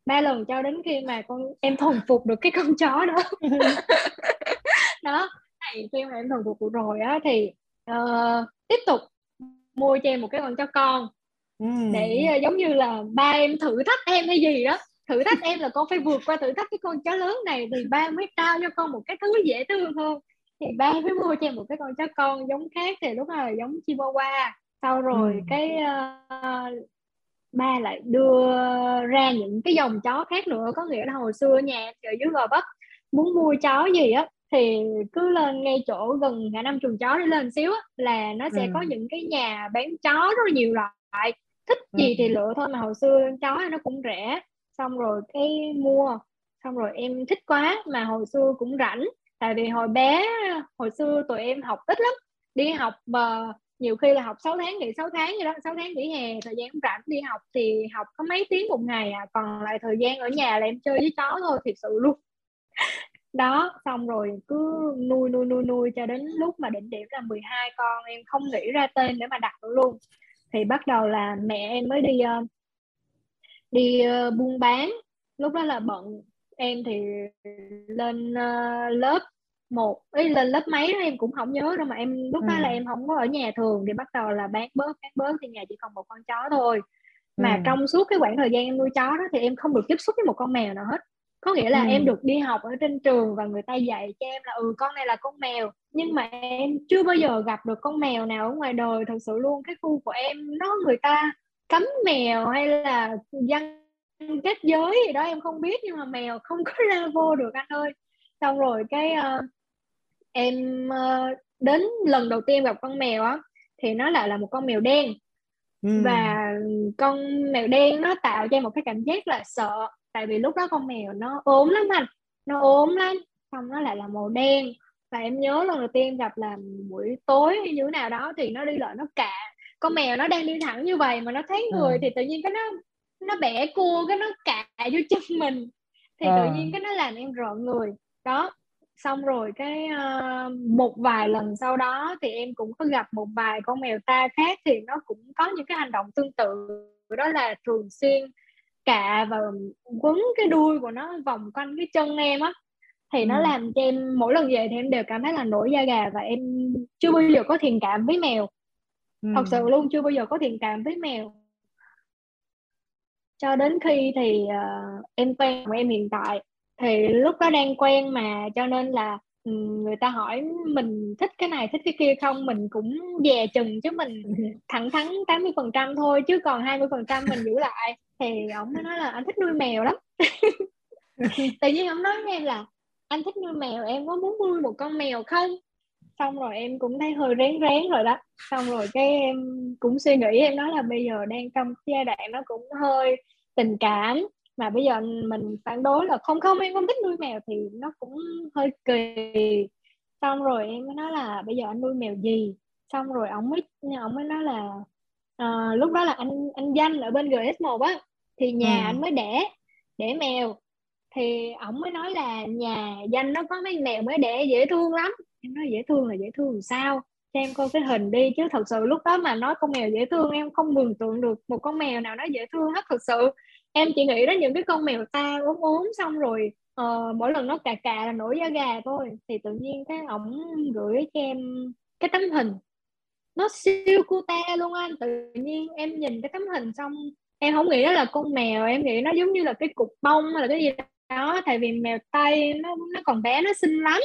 [SPEAKER 2] Ba lần cho đến khi mà con em thuần phục được cái con chó đó. Đó thì khi mà em thuần phục được rồi á thì uh, tiếp tục mua cho em một cái con chó con. Ừ. để uh, giống như là ba em thử thách em hay gì đó. Thử thách em là con phải vượt qua thử thách cái con chó lớn này thì ba mới trao cho con một cái thứ dễ thương hơn. Thì ba mới mua cho em một cái con chó con giống khác thì lúc là giống chihuahua. Sau rồi ừ. cái uh, ba lại đưa ra những cái dòng chó khác nữa. Có nghĩa là hồi xưa nhà ở dưới gò vấp muốn mua chó gì á thì cứ lên ngay chỗ gần ngã năm chuồng chó đi lên xíu á, là nó sẽ ừ. có những cái nhà bán chó rất là nhiều loại. Thích gì ừ. thì lựa thôi mà hồi xưa chó nó cũng rẻ. Xong rồi cái mua xong rồi em thích quá mà hồi xưa cũng rảnh. Tại vì hồi bé hồi xưa tụi em học ít lắm. Đi học mà nhiều khi là học 6 tháng nghỉ 6 tháng vậy đó 6 tháng nghỉ hè thời gian rảnh. Đi học thì học có mấy tiếng một ngày à còn lại thời gian ở nhà là em chơi với chó thôi thiệt sự luôn đó xong rồi cứ nuôi nuôi nuôi nuôi cho đến lúc mà đỉnh điểm là 12 con em không nghĩ ra tên để mà đặt luôn thì bắt đầu là mẹ em mới đi uh, đi uh, buôn bán lúc đó là bận em thì lên uh, lớp một ấy lên lớp mấy đó em cũng không nhớ đâu mà em lúc đó là ừ. em không có ở nhà thường thì bắt đầu là bán bớt bán bớt thì nhà chỉ còn một con chó thôi mà ừ. trong suốt cái khoảng thời gian em nuôi chó đó thì em không được tiếp xúc với một con mèo nào hết có nghĩa là ừ. em được đi học ở trên trường và người ta dạy cho em là ừ con này là con mèo. Nhưng mà em chưa bao giờ gặp được con mèo nào ở ngoài đời thật sự luôn. Cái khu của em nó người ta cấm mèo hay là dân kết giới gì đó em không biết nhưng mà mèo không có ra vô được anh ơi. Xong rồi cái uh, em uh, đến lần đầu tiên gặp con mèo á thì nó lại là một con mèo đen. Ừ. và con mèo đen nó tạo cho em một cái cảm giác là sợ tại vì lúc đó con mèo nó ốm lắm anh nó ốm lắm xong nó lại là màu đen và em nhớ lần đầu tiên gặp là buổi tối hay như thế nào đó thì nó đi lại nó cạ con mèo nó đang đi thẳng như vậy mà nó thấy ừ. người ừ. thì tự nhiên cái nó nó bẻ cua cái nó cạ vô chân mình thì à. tự nhiên cái nó làm em rợn người đó xong rồi cái uh, một vài lần sau đó thì em cũng có gặp một vài con mèo ta khác thì nó cũng có những cái hành động tương tự đó là thường xuyên cạ và quấn cái đuôi của nó vòng quanh cái chân em á thì ừ. nó làm cho em mỗi lần về thì em đều cảm thấy là nổi da gà và em chưa bao giờ có thiện cảm với mèo ừ. thật sự luôn chưa bao giờ có thiện cảm với mèo cho đến khi thì uh, em quen của em hiện tại thì lúc đó đang quen mà cho nên là ừ, người ta hỏi mình thích cái này thích cái kia không mình cũng dè chừng chứ mình thẳng thắn 80 phần trăm thôi chứ còn 20 phần trăm mình giữ lại thì ông mới nói là anh thích nuôi mèo lắm. Tự nhiên ông nói với em là anh thích nuôi mèo em có muốn nuôi một con mèo không? Xong rồi em cũng thấy hơi rén rén rồi đó. Xong rồi cái em cũng suy nghĩ em nói là bây giờ đang trong giai đoạn nó cũng hơi tình cảm. Mà bây giờ mình phản đối là không không em không thích nuôi mèo thì nó cũng hơi kỳ. Xong rồi em mới nói là bây giờ anh nuôi mèo gì? Xong rồi ông mới ông mới nói là uh, lúc đó là anh anh danh ở bên GS1 á thì nhà ừ. anh mới đẻ đẻ mèo. Thì ổng mới nói là nhà danh nó có mấy mèo mới đẻ dễ thương lắm. Em nói dễ thương là dễ thương sao? Cho em coi cái hình đi chứ thật sự lúc đó mà nói con mèo dễ thương em không mường tượng được một con mèo nào nó dễ thương hết thật sự. Em chỉ nghĩ đến những cái con mèo ta ốm ốm xong rồi uh, mỗi lần nó cà cà là nổi da gà thôi. Thì tự nhiên cái ổng gửi cho em cái tấm hình. Nó siêu cute luôn anh. Tự nhiên em nhìn cái tấm hình xong em không nghĩ đó là con mèo em nghĩ nó giống như là cái cục bông hay là cái gì đó tại vì mèo tây nó nó còn bé nó xinh lắm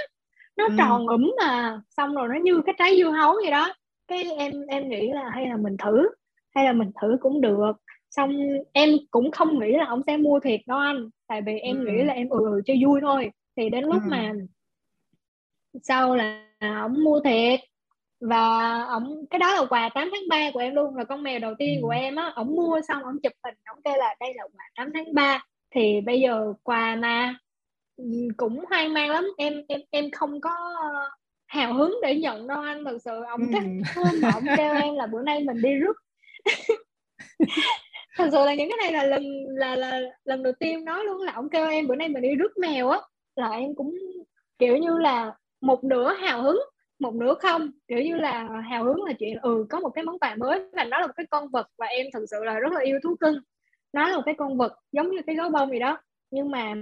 [SPEAKER 2] nó ừ. tròn ủm mà xong rồi nó như cái trái dưa hấu vậy đó cái em em nghĩ là hay là mình thử hay là mình thử cũng được xong em cũng không nghĩ là ông sẽ mua thiệt đâu anh tại vì em ừ. nghĩ là em ừ, ừ cho vui thôi thì đến lúc ừ. mà sau là ông mua thiệt và ông cái đó là quà 8 tháng 3 của em luôn là con mèo đầu tiên ừ. của em á. Ông mua xong ông chụp hình ông kêu là đây là quà 8 tháng 3 thì bây giờ quà mà ừ, cũng hoang mang lắm. Em em em không có hào hứng để nhận đâu anh thật sự. Ông ừ. cái hôm ông kêu em là bữa nay mình đi rước thật sự là những cái này là lần là là lần đầu tiên nói luôn là ông kêu em bữa nay mình đi rước mèo á. Là em cũng kiểu như là một nửa hào hứng một nửa không? Kiểu như là hào hứng là chuyện ừ có một cái món quà mới và nó là một cái con vật và em thực sự là rất là yêu thú cưng. Nó là một cái con vật giống như cái gấu bông gì đó. Nhưng mà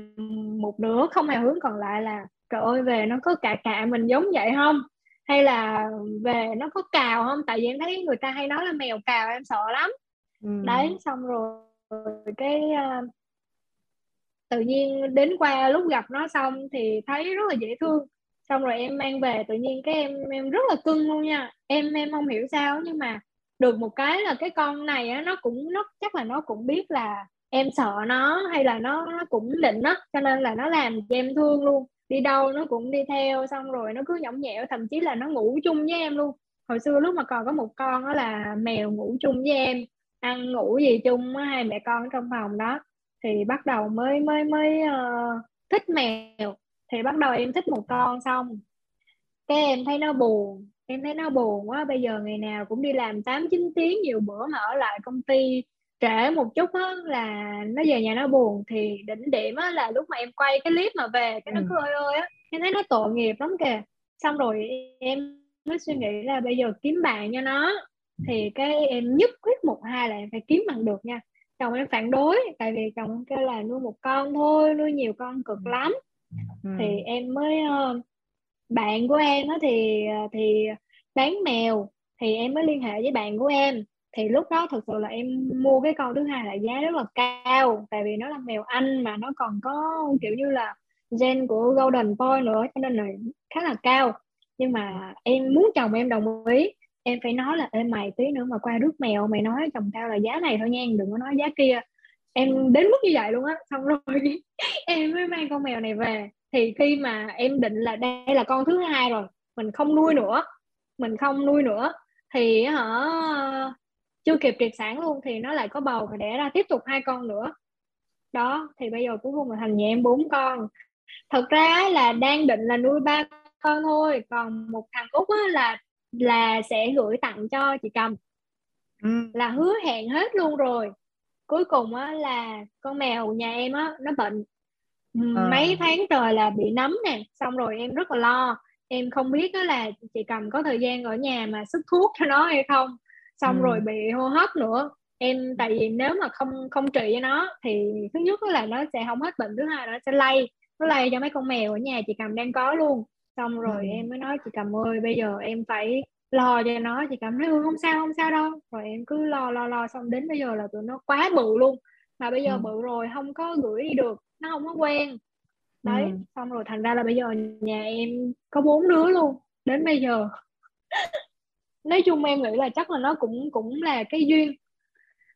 [SPEAKER 2] một nửa không hào hứng còn lại là trời ơi về nó có cà cà mình giống vậy không? Hay là về nó có cào không? Tại vì em thấy người ta hay nói là mèo cào em sợ lắm. Ừ. đấy xong rồi cái uh, tự nhiên đến qua lúc gặp nó xong thì thấy rất là dễ thương xong rồi em mang về tự nhiên cái em em rất là cưng luôn nha. Em em không hiểu sao nhưng mà được một cái là cái con này á nó cũng nó chắc là nó cũng biết là em sợ nó hay là nó nó cũng định đó cho nên là nó làm cho em thương luôn. Đi đâu nó cũng đi theo xong rồi nó cứ nhõng nhẽo thậm chí là nó ngủ chung với em luôn. Hồi xưa lúc mà còn có một con đó là mèo ngủ chung với em. Ăn ngủ gì chung hai mẹ con trong phòng đó. Thì bắt đầu mới mới mới uh, thích mèo thì bắt đầu em thích một con xong cái em thấy nó buồn em thấy nó buồn quá bây giờ ngày nào cũng đi làm 8 9 tiếng nhiều bữa mà ở lại công ty trễ một chút á là nó về nhà nó buồn thì đỉnh điểm á là lúc mà em quay cái clip mà về cái nó ừ. cứ ơi ơi á em thấy nó tội nghiệp lắm kìa xong rồi em mới suy nghĩ là bây giờ kiếm bạn cho nó thì cái em nhất quyết một hai là em phải kiếm bằng được nha chồng em phản đối tại vì chồng kêu là nuôi một con thôi nuôi nhiều con cực ừ. lắm ừ. thì em mới uh, bạn của em á thì ờ, thì bán mèo thì em mới liên hệ với bạn của em. Thì lúc đó thực sự là em mua cái con thứ hai là giá rất là cao tại vì nó là mèo anh mà nó còn có kiểu như là gen của golden boy nữa cho nên là khá là cao. Nhưng mà em muốn chồng em đồng ý em phải nói là em mày tí nữa mà qua rước mèo mày nói chồng tao là giá này thôi nha đừng có nói giá kia em đến mức như vậy luôn á. Xong rồi em mới mang con mèo này về. Thì khi mà em định là đây là con thứ hai rồi mình không nuôi nữa mình không nuôi nữa thì hả chưa kịp triệt sản luôn thì nó lại có bầu và đẻ ra tiếp tục hai con nữa. Đó thì bây giờ cuối cùng là thành nhà em bốn con. Thật ra là đang định là nuôi ba con thôi còn một thằng út là là sẽ gửi tặng cho chị cầm. Ừ. là hứa hẹn hết luôn rồi cuối cùng á là con mèo nhà em á nó bệnh à. mấy tháng trời là bị nấm nè xong rồi em rất là lo em không biết đó là chị cầm có thời gian ở nhà mà sức thuốc cho nó hay không xong ừ. rồi bị hô hấp nữa em tại vì nếu mà không không trị cho nó thì thứ nhất là nó sẽ không hết bệnh thứ hai là nó sẽ lây nó lây cho mấy con mèo ở nhà chị cầm đang có luôn xong rồi ừ. em mới nói chị cầm ơi bây giờ em phải lo cho nó chị cầm nói ừ, không sao không sao đâu rồi em cứ lo lo lo xong đến bây giờ là tụi nó quá bự luôn mà bây giờ ừ. bự rồi không có gửi đi được nó không có quen đấy ừ. xong rồi thành ra là bây giờ nhà em có bốn đứa luôn đến bây giờ nói chung em nghĩ là chắc là nó cũng cũng là cái duyên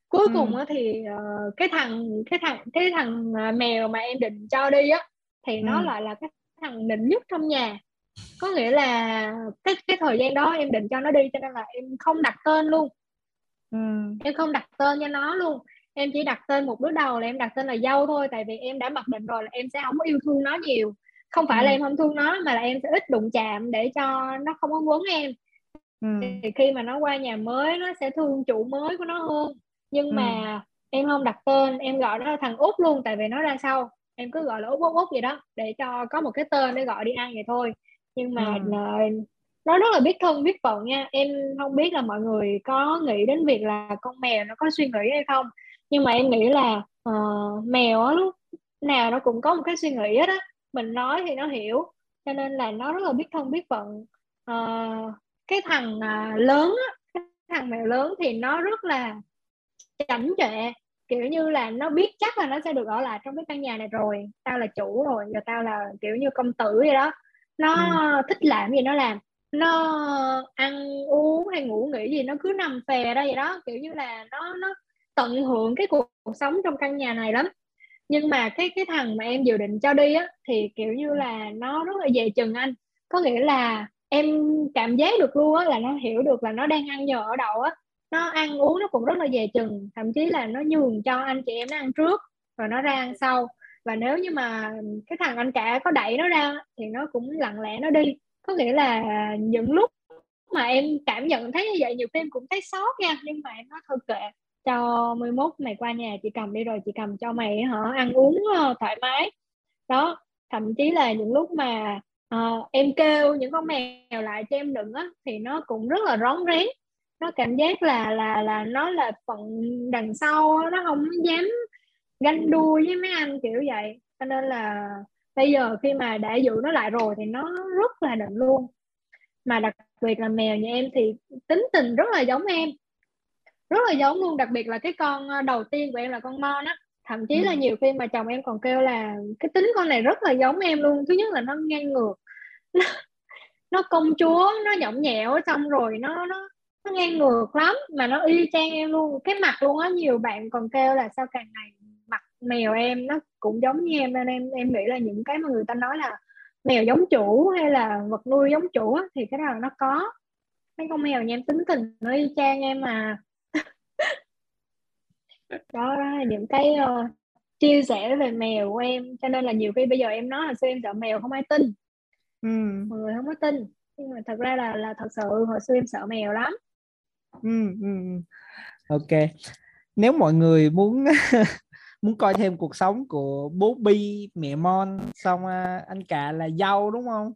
[SPEAKER 2] cuối ừ. cùng á thì uh, cái thằng cái thằng cái thằng uh, mèo mà em định cho đi á thì ừ. nó lại là cái thằng định nhất trong nhà có nghĩa là cái cái thời gian đó em định cho nó đi cho nên là em không đặt tên luôn ừ. em không đặt tên cho nó luôn em chỉ đặt tên một đứa đầu là em đặt tên là dâu thôi tại vì em đã mặc định rồi là em sẽ không yêu thương nó nhiều không phải ừ. là em không thương nó mà là em sẽ ít đụng chạm để cho nó không có quấn em ừ. thì khi mà nó qua nhà mới nó sẽ thương chủ mới của nó hơn nhưng ừ. mà em không đặt tên em gọi nó là thằng út luôn tại vì nó ra sau em cứ gọi là út út út vậy đó để cho có một cái tên để gọi đi ăn vậy thôi nhưng mà ừ. nó rất là biết thân biết phận nha. Em không biết là mọi người có nghĩ đến việc là con mèo nó có suy nghĩ hay không. Nhưng mà em nghĩ là uh, mèo á lúc nào nó cũng có một cái suy nghĩ hết á. Mình nói thì nó hiểu. Cho nên là nó rất là biết thân biết phận. Uh, cái thằng uh, lớn á cái thằng mèo lớn thì nó rất là chảnh chọe. Kiểu như là nó biết chắc là nó sẽ được ở lại trong cái căn nhà này rồi. Tao là chủ rồi và tao là kiểu như công tử vậy đó nó ừ. thích làm gì nó làm. Nó ăn uống hay ngủ nghỉ gì nó cứ nằm phè đây vậy đó. Kiểu như là nó nó tận hưởng cái cuộc, cuộc sống trong căn nhà này lắm. Nhưng mà cái cái thằng mà em dự định cho đi á thì kiểu như là nó rất là dè chừng anh. Có nghĩa là em cảm giác được luôn á là nó hiểu được là nó đang ăn nhờ ở đậu á. Nó ăn uống nó cũng rất là dè chừng thậm chí là nó nhường cho anh chị em nó ăn trước rồi nó ra ăn sau và nếu như mà cái thằng anh cả có đẩy nó ra thì nó cũng lặng lẽ nó đi. Có nghĩa là những lúc mà em cảm nhận thấy như vậy nhiều khi em cũng thấy sót nha nhưng mà em nói thôi kệ. Cho 11 mày qua nhà chị cầm đi rồi chị cầm cho mày hả ăn uống ờ, thoải mái. Đó thậm chí là những lúc mà uh, em kêu những con mèo lại cho em đựng á thì nó cũng rất là rón rén. Nó cảm giác là là là nó là phận đằng sau nó không dám ganh đua với mấy anh kiểu vậy. Cho nên là bây giờ khi mà đã dụ nó lại rồi thì nó rất là định luôn. Mà đặc biệt là mèo nhà em thì tính tình rất là giống em. Rất là giống luôn đặc biệt là cái con ờ, đầu tiên của em là con mon á. Thậm chí ừ. là nhiều khi mà chồng em còn kêu là cái tính con này rất là giống em luôn. Thứ nhất là nó ngang ngược. Nó, nó công chúa nó nhõng nhẽo xong rồi nó nó nó ngang ngược lắm. Mà nó y chang em luôn. Cái mặt luôn á nhiều bạn còn kêu là sao càng ngày mèo em nó cũng giống như em nên em em nghĩ là những cái mà người ta nói là mèo giống chủ hay là vật nuôi giống chủ á, thì cái đó là nó có mấy con mèo nhà em tính tình nó y chang em mà đó, đó là những cái uh, chia sẻ về mèo của em cho nên là nhiều khi bây giờ em nói là xưa em sợ mèo không ai tin ừ. mọi người không có tin nhưng mà thật ra là là thật sự hồi xưa em sợ mèo lắm
[SPEAKER 1] ừ, ừ. ừ. ok nếu mọi người muốn muốn coi thêm cuộc sống của bố Bi mẹ Mon xong uh, anh cả là dâu đúng không?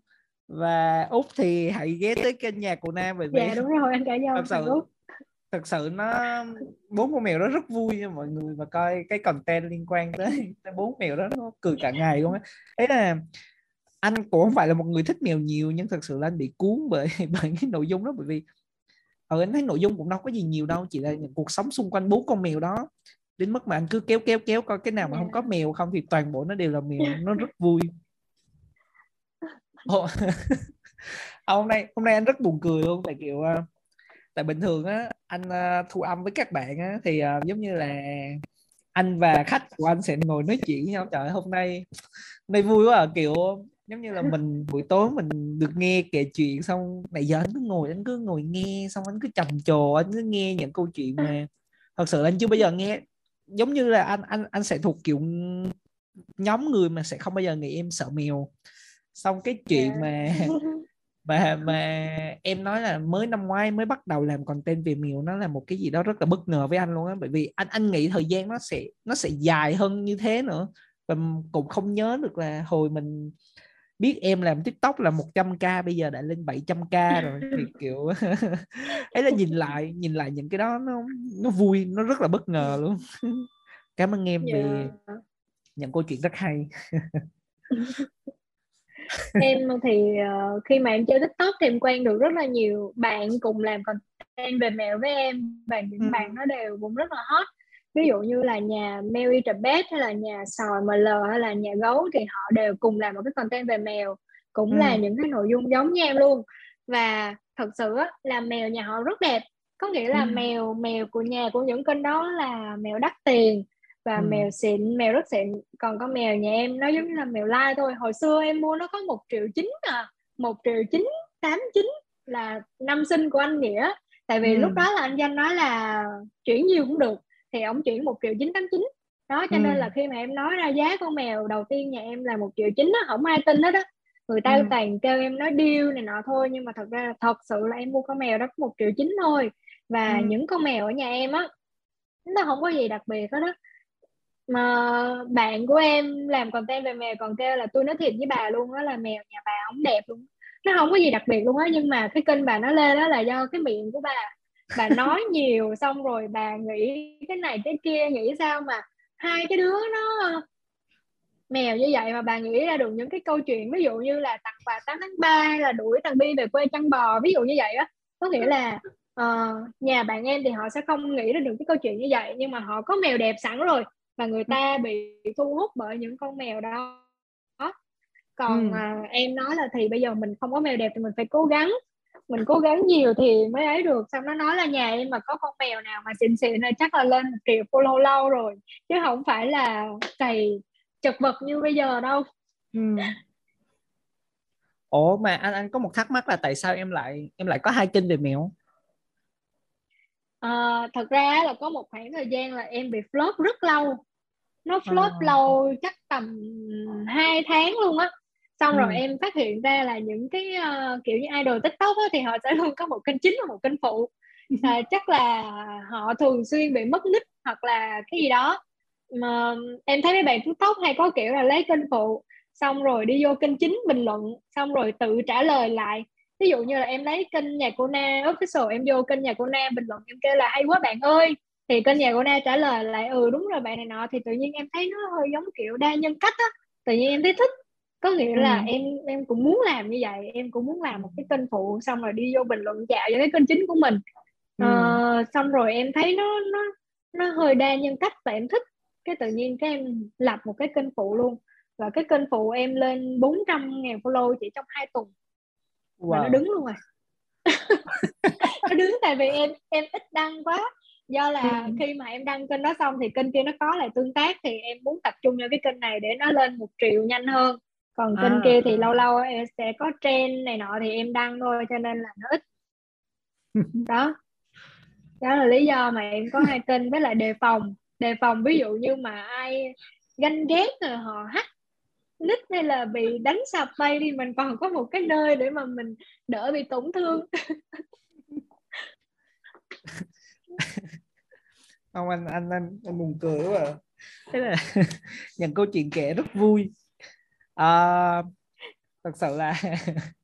[SPEAKER 1] Và út thì hãy ghé tới kênh nhạc của nam bởi
[SPEAKER 2] vì dạ đúng rồi anh cả dâu
[SPEAKER 1] thật sự thật sự nó bốn con mèo đó rất vui nha mọi người mà coi cái content liên quan tới, tới bốn mèo đó nó cười cả ngày luôn á. Ấy là anh cũng không phải là một người thích mèo nhiều nhưng thật sự là anh bị cuốn bởi bởi cái nội dung đó bởi vì ở ờ, anh thấy nội dung cũng đâu có gì nhiều đâu chỉ là cuộc sống xung quanh bốn con mèo đó đến mức mà anh cứ kéo kéo kéo coi cái nào mà không có mèo không thì toàn bộ nó đều là mèo nó rất vui. Hôm nay hôm nay anh rất buồn cười luôn tại kiểu ờ, tại bình thường á anh uh, thu âm với các bạn á thì giống như là anh và khách của anh sẽ ngồi nói chuyện với nhau trời hôm nay hôm nay vui quá à kiểu giống như là mình buổi tối mình được nghe kể chuyện xong nãy giờ anh cứ ngồi anh cứ ngồi nghe xong anh cứ trầm trồ anh cứ nghe những câu chuyện mà thật sự anh chưa bao giờ nghe giống như là anh anh anh sẽ thuộc kiểu nhóm người mà sẽ không bao giờ nghĩ em sợ mèo. Xong cái chuyện dạ. mà mà mà em nói là mới năm ngoái mới bắt đầu làm content về mèo nó là một cái gì đó rất là bất ngờ với anh luôn á. Bởi vì anh anh nghĩ thời gian nó sẽ nó sẽ dài hơn như thế nữa. Và cũng không nhớ được là hồi mình biết em làm tiktok là 100k bây giờ đã lên 700k rồi thì kiểu ấy là nhìn lại nhìn lại những cái đó nó nó vui nó rất là bất ngờ luôn cảm ơn em yeah. vì dạ. những câu chuyện rất hay
[SPEAKER 2] em thì uh, khi mà em chơi tiktok thì em quen được rất là nhiều bạn cùng làm content về mèo với em và những ừ. bạn nó đều cũng rất là hot ví dụ như là nhà Mary Trabet hay là nhà sòi ML hay là nhà gấu thì họ đều cùng làm một cái content về mèo cũng ừ. là những cái nội dung giống em luôn và thật sự á, là mèo nhà họ rất đẹp có nghĩa là ừ. mèo mèo của nhà của những kênh đó là mèo đắt tiền và ừ. mèo xịn mèo rất xịn còn con mèo nhà em nó giống như là mèo lai thôi hồi xưa em mua nó có một triệu chín à một triệu chín tám chín là năm sinh của anh nghĩa tại vì ừ. lúc đó là anh danh nói là chuyển nhiều cũng được thì ông chuyển một triệu chín tám chín đó cho ừ. nên là khi mà em nói ra giá con mèo đầu tiên nhà em là một triệu chín á không ai tin hết á người ta ừ. toàn kêu em nói điêu này nọ thôi nhưng mà thật ra thật sự là em mua con mèo đó có một triệu chín thôi và ừ. những con mèo ở nhà em á nó không có gì đặc biệt hết đó mà bạn của em làm content về mèo còn kêu là tôi nói thiệt với bà luôn đó là mèo nhà bà ống đẹp luôn nó không có gì đặc biệt luôn á nhưng mà cái kênh bà nó lên đó là do cái miệng của bà bà nói nhiều xong rồi bà nghĩ cái này cái kia nghĩ sao mà hai cái đứa nó mèo như vậy mà bà nghĩ ra được những cái câu chuyện ví dụ như là tặng quà 8 tháng 3 hay là đuổi thằng Bi về quê chăn bò ví dụ như vậy á có nghĩa là uh, nhà bạn em thì họ sẽ không nghĩ ra được cái câu chuyện như vậy nhưng mà họ có mèo đẹp sẵn rồi và người ta bị thu hút bởi những con mèo đó còn ừ. à, em nói là thì bây giờ mình không có mèo đẹp thì mình phải cố gắng mình cố gắng nhiều thì mới ấy được. Xong nó nói là nhà em mà có con mèo nào mà xịn xịn này chắc là lên một triệu follow lâu rồi. Chứ không phải là cày chật vật như bây giờ đâu. Ừ.
[SPEAKER 1] ủa mà anh anh có một thắc mắc là tại sao em lại em lại có hai kênh về mèo?
[SPEAKER 2] À, thật ra là có một khoảng thời gian là em bị flop rất lâu. Nó flop à. lâu chắc tầm 2 tháng luôn á xong ừ. rồi em phát hiện ra là những cái uh, kiểu như idol tiktok á, thì họ sẽ luôn có một kênh chính và một kênh phụ. À, chắc là họ thường xuyên bị mất nick hoặc là cái gì đó. Mà em thấy mấy bạn tiktok hay có kiểu là lấy kênh phụ xong rồi đi vô kênh chính bình luận xong rồi tự trả lời lại. Ví dụ như là em lấy kênh nhà cô na official em vô kênh nhà cô na bình luận em kêu là hay quá bạn ơi. Thì kênh nhà cô na trả lời lại ừ đúng rồi bạn này nọ. Thì tự nhiên em thấy nó hơi giống kiểu đa nhân cách á. Tự nhiên em thấy thích có nghĩa là ừ. em em cũng muốn làm như vậy em cũng muốn làm một cái kênh phụ xong rồi đi vô bình luận dạo cho cái kênh chính của mình ừ. ờ, xong rồi em thấy nó nó nó hơi đa nhân cách và em thích cái tự nhiên cái em lập một cái kênh phụ luôn và cái kênh phụ em lên 400 ngàn follow chỉ trong hai tuần wow. và nó đứng luôn rồi nó đứng tại vì em em ít đăng quá do là ừ. khi mà em đăng kênh đó xong thì kênh kia nó có lại tương tác thì em muốn tập trung vào cái kênh này để nó lên một triệu nhanh hơn còn kênh à. kia thì lâu lâu em sẽ có trend này nọ thì em đăng thôi cho nên là nó ít. Đó. Đó là lý do mà em có hai kênh với lại đề phòng. Đề phòng ví dụ như mà ai ganh ghét rồi họ hack nick hay là bị đánh sập bay đi mình còn có một cái nơi để mà mình đỡ bị tổn thương.
[SPEAKER 1] Không anh anh anh, anh buồn cười quá à. thế là nhận câu chuyện kể rất vui à, thật sự là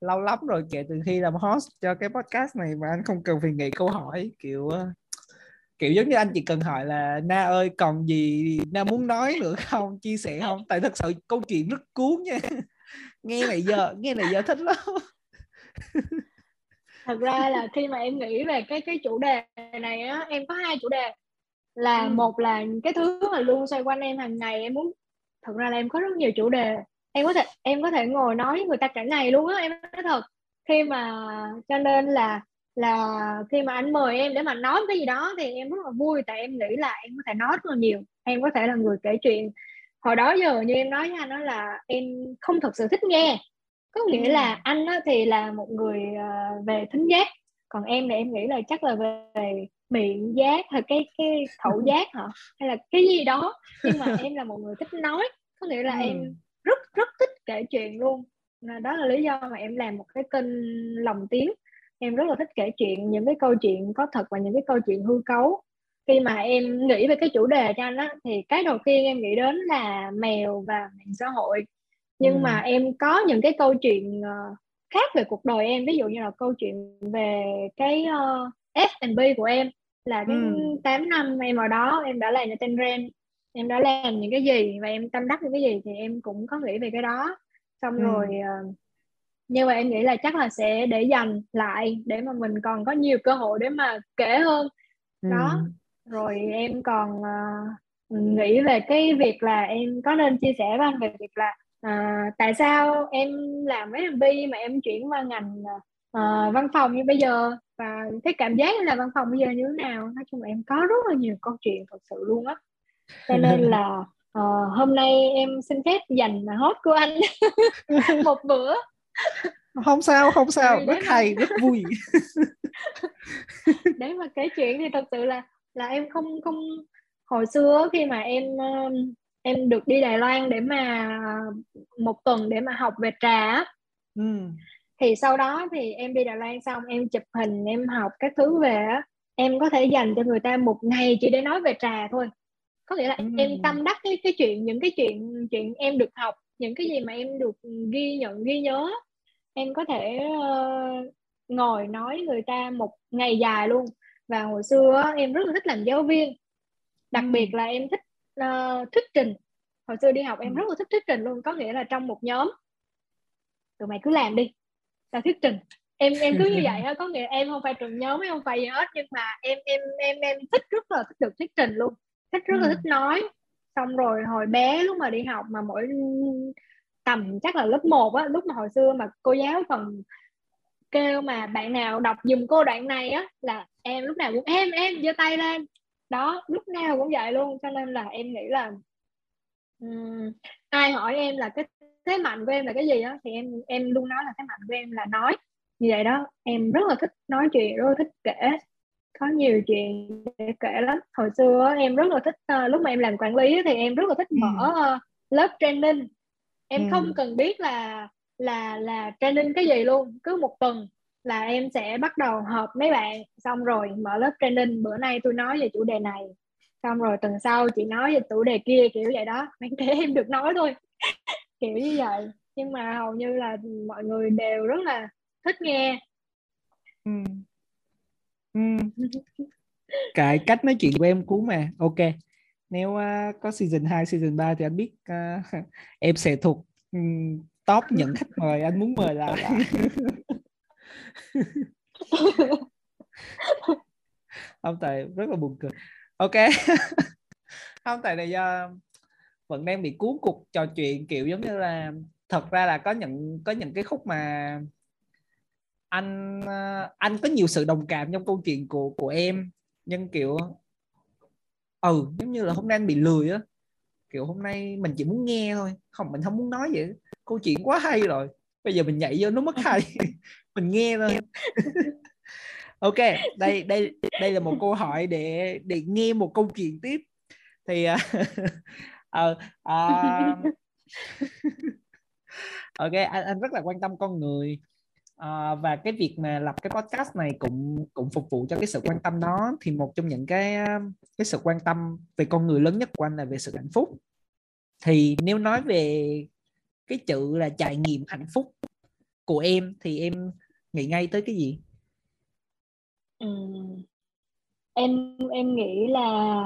[SPEAKER 1] lâu lắm rồi kể từ khi làm host cho cái podcast này mà anh không cần phải nghĩ câu hỏi kiểu kiểu giống như anh chỉ cần hỏi là na ơi còn gì na muốn nói nữa không? Chia sẻ không? Tại thật sự câu chuyện rất cuốn nha. Nghe này giờ nghe này giờ thích lắm.
[SPEAKER 2] Thật ra là khi mà em nghĩ về cái cái chủ đề này á em có hai chủ đề. Là ừ. một là cái thứ mà luôn xoay quanh em hàng ngày em muốn thật ra là em có rất nhiều chủ đề. Em có thể em có thể ngồi nói với người ta cả ngày luôn á em nói thật. Khi mà cho nên là là khi mà anh mời em để mà nói cái gì đó thì em rất là vui tại em nghĩ là em có thể nói rất là nhiều. Em có thể là người kể chuyện. Hồi đó giờ như em nói với anh đó là em không thật sự thích nghe. Có nghĩa là ừ. anh á, thì là một người uh, về thính giác. Còn em thì em nghĩ là chắc là về miệng giác hay cái cái khẩu giác hả? Hay là cái gì đó? Nhưng mà em là một người thích nói có nghĩa là ừ. em rất rất thích kể chuyện luôn. Đó là lý do mà em làm một cái kênh lòng tiếng. Em rất là thích kể chuyện những cái câu chuyện có thật và những cái câu chuyện hư cấu. Khi mà em nghĩ về cái chủ đề cho anh á thì cái đầu tiên em nghĩ đến là mèo và mạng xã hội. Nhưng ừ. mà em có những cái câu chuyện uh, khác về cuộc đời em. Ví dụ như là câu chuyện về cái uh, F&B của em là cái ừ. 8 năm em ở đó em đã làm cho tên Ren em đã làm những cái gì và em tâm đắc những cái gì thì em cũng có nghĩ về cái đó xong ừ. rồi uh, nhưng mà em nghĩ là chắc là sẽ để dành lại để mà mình còn có nhiều cơ hội để mà kể hơn ừ. đó rồi em còn uh, nghĩ về cái việc là em có nên chia sẻ với anh về việc là uh, tại sao em làm mấy MV mà em chuyển qua ngành uh, văn phòng như bây giờ và cái cảm giác là văn phòng bây giờ như thế nào? Nói chung là em có rất là nhiều câu chuyện thật sự luôn á. Cho nên là uh, hôm nay em xin phép dành hot của anh một bữa.
[SPEAKER 1] Không sao không sao. Rất hay rất vui.
[SPEAKER 2] Để mà kể chuyện thì thật sự là là em không không hồi xưa khi mà em em được đi Đài Loan để mà một tuần để mà học về trà ừ. Thì sau đó thì em đi Đài Loan xong em chụp hình em học các thứ về á. Em có thể dành cho người ta một ngày chỉ để nói về trà thôi. Có nghĩa là ừ. em tâm đắc cái cái chuyện những cái chuyện chuyện em được học những cái gì mà em được ghi nhận ghi nhớ em có thể uh, ngồi nói người ta một ngày dài luôn. Và hồi xưa em rất là thích làm giáo viên. Đặc ừ. biệt là em thích uh, thuyết trình. Hồi xưa đi học em ừ. rất là thích thuyết trình luôn có nghĩa là trong một nhóm. Tụi mày cứ làm đi tao thuyết trình. Em em cứ như vậy á có nghĩa em không phải trường nhóm em không phải gì hết nhưng mà em em em em thích rất là thích được thuyết trình luôn. Thích rất là ừ. thích nói. Xong rồi hồi bé lúc mà đi học mà mỗi tầm chắc là lớp 1 á lúc mà hồi xưa mà cô giáo còn kêu mà bạn nào đọc dùm cô đoạn này á là em lúc nào cũng em em giơ tay lên. Đó lúc nào cũng vậy luôn. Cho nên là em nghĩ là um, ai hỏi em là cái thế mạnh của em là cái gì á? Thì em em luôn nói là thế mạnh của em là nói. Như vậy đó em rất là thích nói chuyện rất là thích kể. Có nhiều chuyện để kể lắm. Hồi xưa em rất là thích uh, lúc mà em làm quản lý thì em rất là thích ừ. mở uh, lớp training. Em ừ. không cần biết là là là training cái gì luôn. Cứ một tuần là em sẽ bắt đầu họp mấy bạn. Xong rồi mở lớp training. Bữa nay tôi nói về chủ đề này. Xong rồi tuần sau chị nói về chủ đề kia kiểu vậy đó. Mấy cái em được nói thôi kiểu như vậy. Nhưng mà hầu như là mọi người đều rất là thích nghe. Ừ.
[SPEAKER 1] Ừ. cái cách nói chuyện của em cú mà. Ok. Nếu uh, có season 2, season 3 thì anh biết uh, em sẽ thuộc um, top những khách mời anh muốn mời lại không tại rất là buồn cười. Ok. Không tại này do vẫn đang bị cuốn cục trò chuyện kiểu giống như là thật ra là có những có những cái khúc mà anh ờ, anh có nhiều sự đồng cảm trong câu chuyện của của em. Nhưng kiểu ừ giống như là hôm nay anh bị lười á. Kiểu hôm nay mình chỉ muốn nghe thôi. Không mình không muốn nói vậy. Câu chuyện quá hay rồi. Bây giờ mình nhảy vô nó mất hay. Mình nghe thôi. Ok đây đây đây là một câu hỏi để để nghe một câu chuyện tiếp. Thì uh, uh, uh, ok anh, anh rất là quan tâm con người. Uh, và cái việc mà lập cái podcast này cũng cũng phục vụ cho cái sự quan tâm đó. Thì một trong những cái cái sự quan tâm về con người lớn nhất của anh là về sự hạnh phúc. Thì nếu nói về cái chữ là trải nghiệm hạnh phúc của em thì em nghĩ ngay tới cái gì?
[SPEAKER 2] Ừ. em em nghĩ là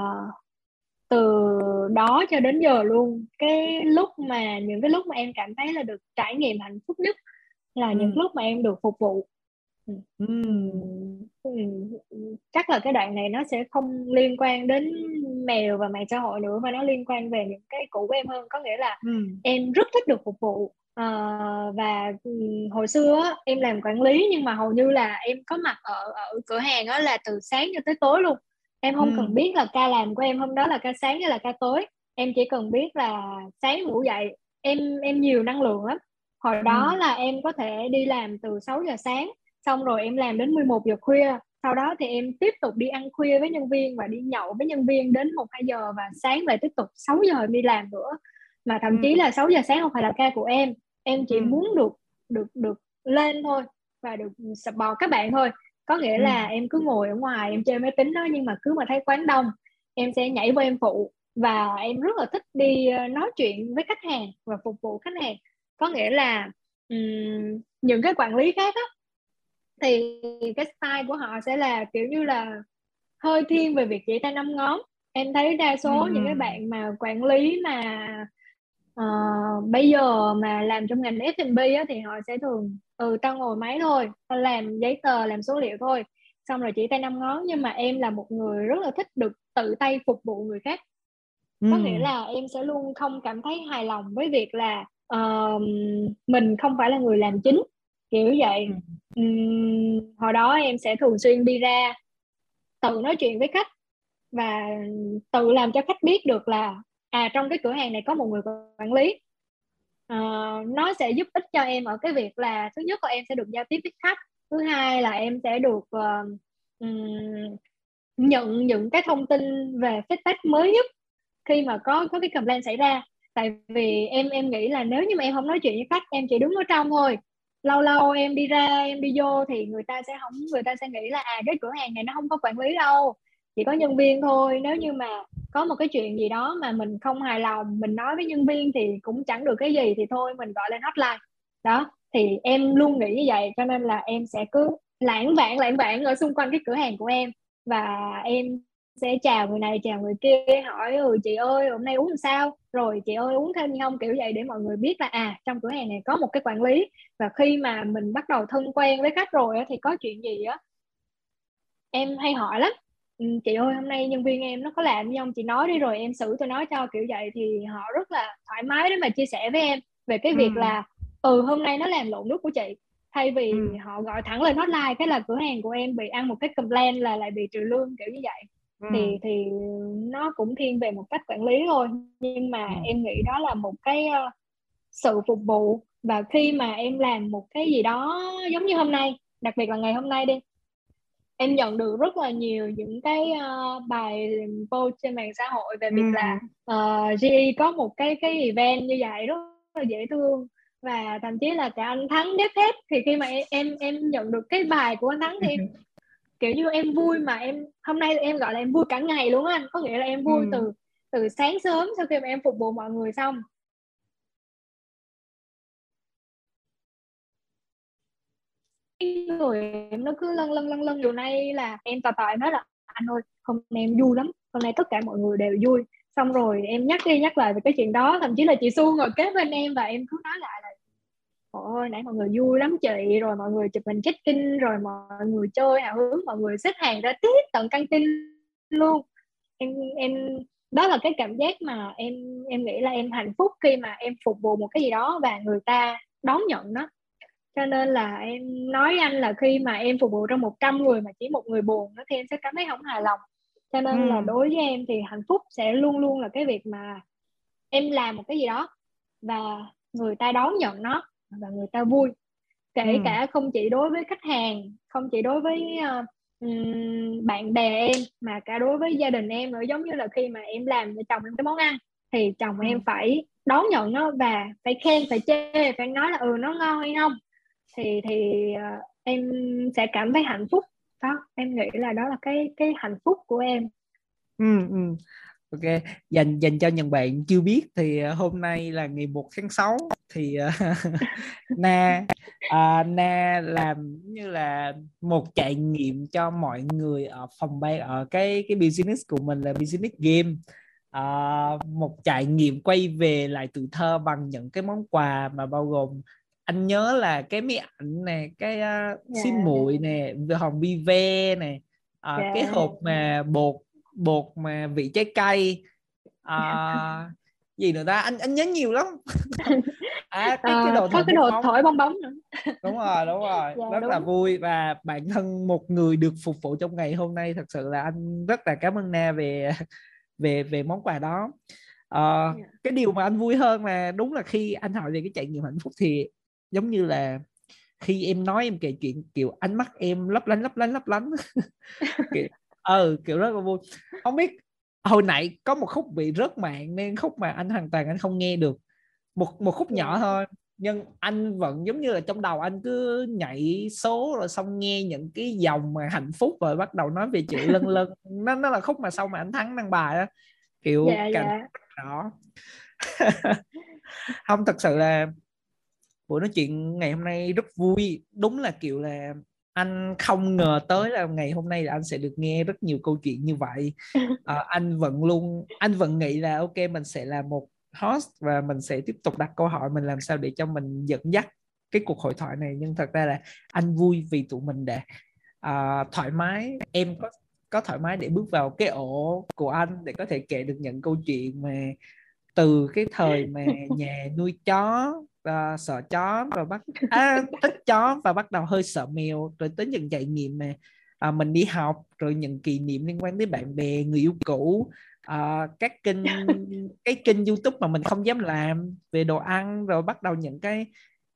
[SPEAKER 2] từ đó cho đến giờ luôn cái lúc mà những cái lúc mà em cảm thấy là được trải nghiệm hạnh phúc nhất là ừ. những lúc mà em được phục vụ ừ. Ừ. chắc là cái đoạn này nó sẽ không liên quan đến mèo và mạng xã hội nữa mà nó liên quan về những cái cũ của em hơn có nghĩa là ừ. em rất thích được phục vụ à, và hồi xưa á, em làm quản lý nhưng mà hầu như là em có mặt ở ở cửa hàng đó là từ sáng cho tới tối luôn em không ừ. cần biết là ca làm của em hôm đó là ca sáng hay là ca tối em chỉ cần biết là sáng ngủ dậy em em nhiều năng lượng lắm hồi đó ừ. là em có thể đi làm từ 6 giờ sáng xong rồi em làm đến 11 giờ khuya sau đó thì em tiếp tục đi ăn khuya với nhân viên và đi nhậu với nhân viên đến một hai giờ và sáng lại tiếp tục 6 giờ em đi làm nữa mà thậm ừ. chí là 6 giờ sáng không phải là ca của em em chỉ ừ. muốn được được được lên thôi và được support các bạn thôi có nghĩa ừ. là em cứ ngồi ở ngoài em chơi máy tính đó nhưng mà cứ mà thấy quán đông em sẽ nhảy vô em phụ và em rất là thích đi ờ, nói chuyện với khách hàng và phục vụ khách hàng có nghĩa là um, những cái quản lý khác á thì cái style của họ sẽ là kiểu như là hơi thiên về việc chỉ tay năm ngón em thấy đa số ừ. những cái bạn mà quản lý mà uh, bây giờ mà làm trong ngành F&B á, thì họ sẽ thường ừ tao ngồi máy thôi tao làm giấy tờ làm số liệu thôi xong rồi chỉ tay năm ngón nhưng mà em là một người rất là thích được tự tay phục vụ người khác có ừ. nghĩa là em sẽ luôn không cảm thấy hài lòng với việc là uh, mình không phải là người làm chính kiểu vậy ừ. um, hồi đó em sẽ thường xuyên đi ra tự nói chuyện với khách và tự làm cho khách biết được là à trong cái cửa hàng này có một người quản lý. Uh, nó sẽ giúp ích cho em ở cái việc là thứ nhất là em sẽ được giao tiếp với khách thứ hai là em sẽ được uh, um, nhận những cái thông tin về feedback mới nhất khi mà có có cái complaint xảy ra. Tại vì em em nghĩ là nếu như mà em không nói chuyện với khách em chỉ đứng ở trong thôi. Lâu lâu em đi ra em đi vô thì người ta sẽ không người ta sẽ nghĩ là à cái cửa hàng này nó không có quản lý đâu chỉ có nhân viên thôi. Nếu như mà có một cái chuyện gì đó mà mình không hài lòng, mình nói với nhân viên thì cũng chẳng được cái gì thì thôi, mình gọi lên hotline. Đó, thì em luôn nghĩ như vậy, cho nên là em sẽ cứ lãng vãng lãng vãng ở xung quanh cái cửa hàng của em và em sẽ chào người này, chào người kia, hỏi ừ chị ơi, hôm nay uống làm sao? Rồi, chị ơi, uống thêm gì không? Kiểu vậy để mọi người biết là à trong cửa hàng này có một cái quản lý và khi mà mình bắt đầu thân quen với khách rồi thì có chuyện gì á, em hay hỏi lắm chị ơi hôm nay nhân viên em nó có làm gì không chị nói đi rồi em xử tôi nói cho kiểu vậy thì họ rất là thoải mái để mà chia sẻ với em về cái việc ừ. là ừ hôm nay nó làm lộn nước của chị thay vì ừ. họ gọi thẳng lên hotline cái là cửa hàng của em bị ăn một cái complaint là lại bị trừ lương kiểu như vậy ừ. thì thì nó cũng thiên về một cách quản lý thôi nhưng mà ừ. em nghĩ đó là một cái uh, sự phục vụ và khi mà em làm một cái gì đó giống như hôm nay đặc biệt là ngày hôm nay đi em nhận được rất là nhiều những cái uh, bài post trên mạng xã hội về việc ừ. là uh, GE có một cái cái event như vậy rất là dễ thương và thậm chí là cả anh thắng đếp hết thì khi mà em em em nhận được cái bài của anh thắng thì em kiểu như em vui mà em hôm nay em gọi là em vui cả ngày luôn á anh có nghĩa là em vui ừ. từ từ sáng sớm sau khi mà em phục vụ mọi người xong người em nó cứ lân lân lân lân điều này là em tò tò em nói là, anh ơi, hôm nay em vui lắm, hôm nay tất cả mọi người đều vui. Xong rồi em nhắc đi nhắc lại về cái chuyện đó, thậm chí là chị xu ngồi kế bên em và em cứ nói lại là ôi nãy mọi người vui lắm chị. Rồi mọi người chụp hình check in rồi mọi người chơi hào hứng, mọi người xếp hàng ra tiếp tận căng tin luôn. Em em, đó là cái cảm giác mà em em nghĩ là em hạnh phúc khi mà em phục vụ một cái gì đó và người ta đón nhận nó cho nên là em nói anh là khi mà em phục vụ trong 100 người mà chỉ một người buồn nó thì em sẽ cảm thấy không hài lòng cho nên ừ. là đối với em thì hạnh phúc sẽ luôn luôn là cái việc mà em làm một cái gì đó và người ta đón nhận nó và người ta vui kể ừ. cả không chỉ đối với khách hàng không chỉ đối với uh, um, bạn bè em mà cả đối với gia đình em nữa giống như là khi mà em làm cho chồng em cái món ăn thì chồng ừ. em phải đón nhận nó và phải khen phải chê phải nói là ừ nó ngon hay không thì thì uh, em sẽ cảm thấy hạnh phúc. Đó em nghĩ là đó là cái cái hạnh phúc của em.
[SPEAKER 1] Ừ, ừ. ok dành dành cho những bạn chưa biết thì à, hôm nay là ngày 1 tháng 6 thì uh, na uh, na làm như là một trải nghiệm cho mọi người ở phòng ban ở cái cái business của mình là business game. Uh, một trải nghiệm quay về lại tuổi thơ bằng những cái món quà mà bao gồm anh nhớ là cái máy ảnh nè cái uh, yeah. xí muội nè hòn bi ve nè uh, yeah. cái hộp mà bột bột mà vị trái cây uh, gì nữa ta anh anh nhớ nhiều lắm
[SPEAKER 2] à cái, cái đồ có cái đồ bóng. thổi bong bóng nữa
[SPEAKER 1] đúng rồi đúng rồi dạ, rất đúng. là vui và bản thân một người được phục vụ trong ngày hôm nay thật sự là anh rất là cảm ơn na về về về món quà đó yeah. Dạ. cái điều mà anh vui hơn là đúng là khi anh hỏi về cái trải nghiệm hạnh phúc thì giống như là khi em nói em kể chuyện kiểu ánh mắt em lấp lánh lấp lánh lấp lánh. Kiểu, ừ kiểu rất là vui. Không biết hồi nãy có một khúc bị rớt mạng nên khúc mà anh hoàn toàn anh không nghe được. Một một khúc nhỏ dạ. thôi nhưng anh vẫn giống như là trong đầu anh cứ nhảy số rồi xong nghe những cái dòng mà hạnh phúc rồi bắt đầu nói về chuyện lân lân. Nó nó là khúc mà sau mà anh thắng đăng bài đó kiểu dạ, cảnh dạ. rõ không thật sự là buổi nói chuyện ngày hôm nay rất vui. Đúng là kiểu là anh không ngờ tới là ngày hôm nay là anh sẽ được nghe rất nhiều câu chuyện như vậy. À, anh vẫn luôn anh vẫn nghĩ là ok mình sẽ là một host và mình sẽ tiếp tục đặt câu hỏi mình làm sao để cho mình dẫn dắt cái cuộc hội thoại này. Nhưng thật ra là anh vui vì tụi mình đã uh, thoải mái. Em có có thoải mái để bước vào cái ổ của anh để có thể kể được những câu chuyện mà từ cái thời mà nhà nuôi chó uh, sợ chó rồi bắt à, thích chó và bắt đầu hơi sợ mèo. Rồi tới những trải nghiệm mà uh, mình đi học rồi những kỷ niệm liên quan đến bạn bè người yêu cũ uh, các kênh cái kênh youtube mà mình không dám làm về đồ ăn rồi bắt đầu những cái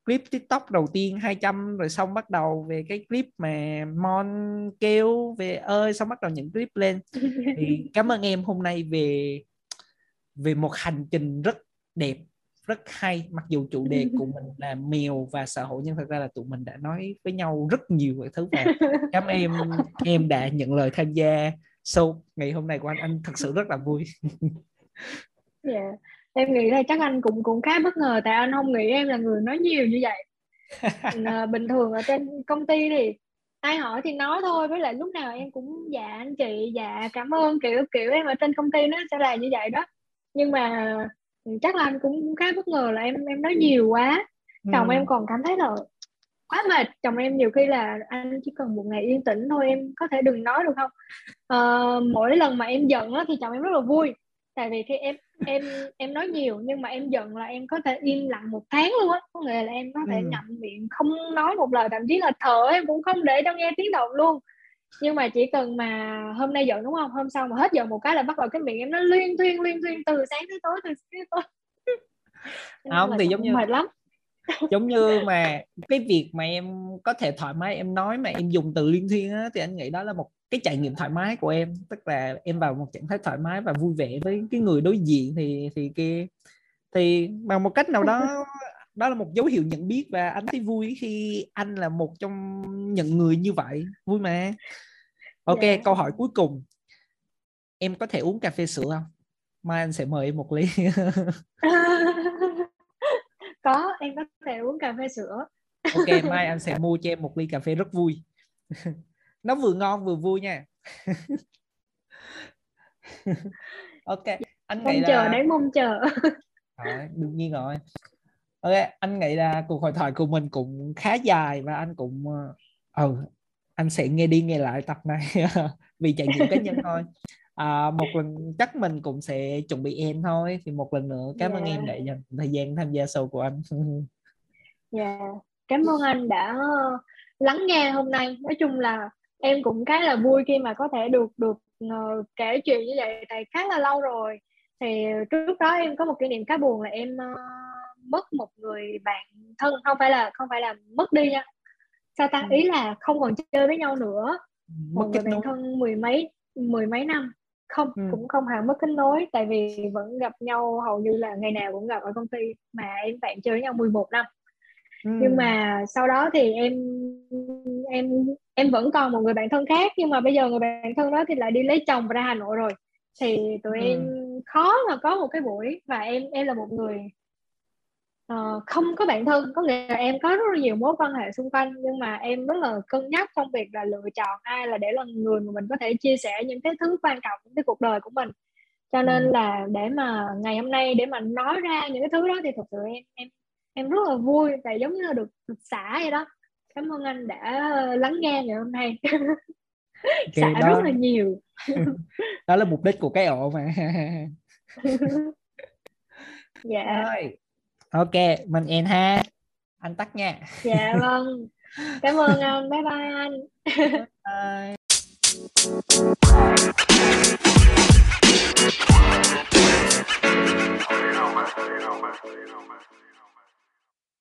[SPEAKER 1] clip tiktok đầu tiên 200 rồi xong bắt đầu về cái clip mà mon kêu về ơi xong bắt đầu những clip lên. Thì cảm ơn em hôm nay về về một hành trình rất đẹp rất hay. Mặc dù chủ đề của mình là mèo và xã hội nhưng thật ra là tụi mình đã nói với nhau rất nhiều mọi thứ và cảm ơn em em đã nhận lời tham gia show ngày hôm nay của anh. Anh thật sự rất là vui.
[SPEAKER 2] Yeah. Dạ. em nghĩ là chắc anh cũng cũng khá bất ngờ tại anh không nghĩ em là người nói nhiều như vậy. À, bình thường ở trên công ty thì ai hỏi thì nói thôi với lại lúc nào em cũng dạ anh chị dạ cảm ơn kiểu kiểu em ở trên công ty nó sẽ là như vậy đó. Nhưng mà chắc là anh cũng khá bất ngờ là em em nói nhiều quá. Chồng ừ. em còn cảm thấy là quá mệt. Chồng em nhiều khi là anh chỉ cần một ngày yên tĩnh thôi em có thể đừng nói được không? À, mỗi lần mà em giận á, thì chồng em rất là vui. Tại vì khi em em em nói nhiều nhưng mà em giận là em có thể im lặng một tháng luôn á. Có nghĩa là em có thể ừ. ngậm miệng không nói một lời thậm chí là thở em cũng không để cho nghe tiếng động luôn nhưng mà chỉ cần mà hôm nay giận đúng không? Hôm sau mà hết giận một cái là bắt đầu cái miệng em nó liên thuyên liên thuyên từ sáng tới tối từ sáng tới tối.
[SPEAKER 1] Không thì giống như
[SPEAKER 2] mệt lắm.
[SPEAKER 1] giống như mà cái việc mà em có thể thoải mái em nói mà em dùng từ liên thuyên á thì anh nghĩ đó là một cái trải nghiệm thoải mái của em. Tức là em vào một trạng thái thoải mái và vui vẻ với cái người đối diện thì thì kia. Thì bằng một cách nào đó đó là một dấu hiệu nhận biết và anh thấy vui khi anh là một trong những người như vậy. Vui mà. Ok yeah. Dạ. câu hỏi cuối cùng. Em có thể uống cà phê sữa không? Mai anh sẽ mời em một ly.
[SPEAKER 2] Có em có thể uống cà phê sữa.
[SPEAKER 1] Ok mai anh sẽ mua cho em một ly cà phê rất vui. Nó vừa ngon vừa vui nha. Ok anh
[SPEAKER 2] mong chờ là... đáng mong chờ.
[SPEAKER 1] À, đương nhiên rồi ok anh nghĩ là cuộc hội thoại của mình cũng khá dài và anh cũng ờ ừ, anh sẽ nghe đi nghe lại tập này vì trải nghiệm cá nhân thôi à, một lần chắc mình cũng sẽ chuẩn bị em thôi thì một lần nữa cảm ơn yeah. em đã dành thời gian tham gia show của anh
[SPEAKER 2] dạ yeah. cảm ơn anh đã lắng nghe hôm nay nói chung là em cũng khá là vui khi mà có thể được được uh, kể chuyện như vậy tại khá là lâu rồi thì trước đó em có một kỷ niệm khá buồn là em uh, mất một người bạn thân không phải là không phải là mất đi nha sao ta ừ. ý là không còn chơi với nhau nữa mất một người bạn thân mười mấy mười mấy năm không ừ. cũng không hẳn mất kết nối tại vì vẫn gặp nhau hầu như là ngày nào cũng gặp ở công ty mà em bạn chơi với nhau 11 năm ừ. nhưng mà sau đó thì em em em vẫn còn một người bạn thân khác nhưng mà bây giờ người bạn thân đó thì lại đi lấy chồng và ra Hà Nội rồi thì tụi ừ. em khó mà có một cái buổi và em em là một người uh, không có bạn thân có nghĩa là em có rất là nhiều mối quan hệ xung quanh nhưng mà em rất là cân nhắc trong việc là lựa chọn ai là để là người mà mình có thể chia sẻ những cái thứ quan trọng trong cái cuộc đời của mình. Cho nên ừ. là để mà ngày hôm nay để mà nói ra những cái thứ đó thì thật sự em em em rất là vui tại giống như là được được xả vậy đó. Cảm ơn anh đã lắng nghe ngày hôm nay. Okay, xả đó... rất là nhiều.
[SPEAKER 1] Đó là mục đích của cái ổ mà.
[SPEAKER 2] Dạ.
[SPEAKER 1] Rồi ok mình end ha anh tắt nha
[SPEAKER 2] dạ vâng cảm ơn anh um, bye bye anh bye. bye. you know, man. You know, man.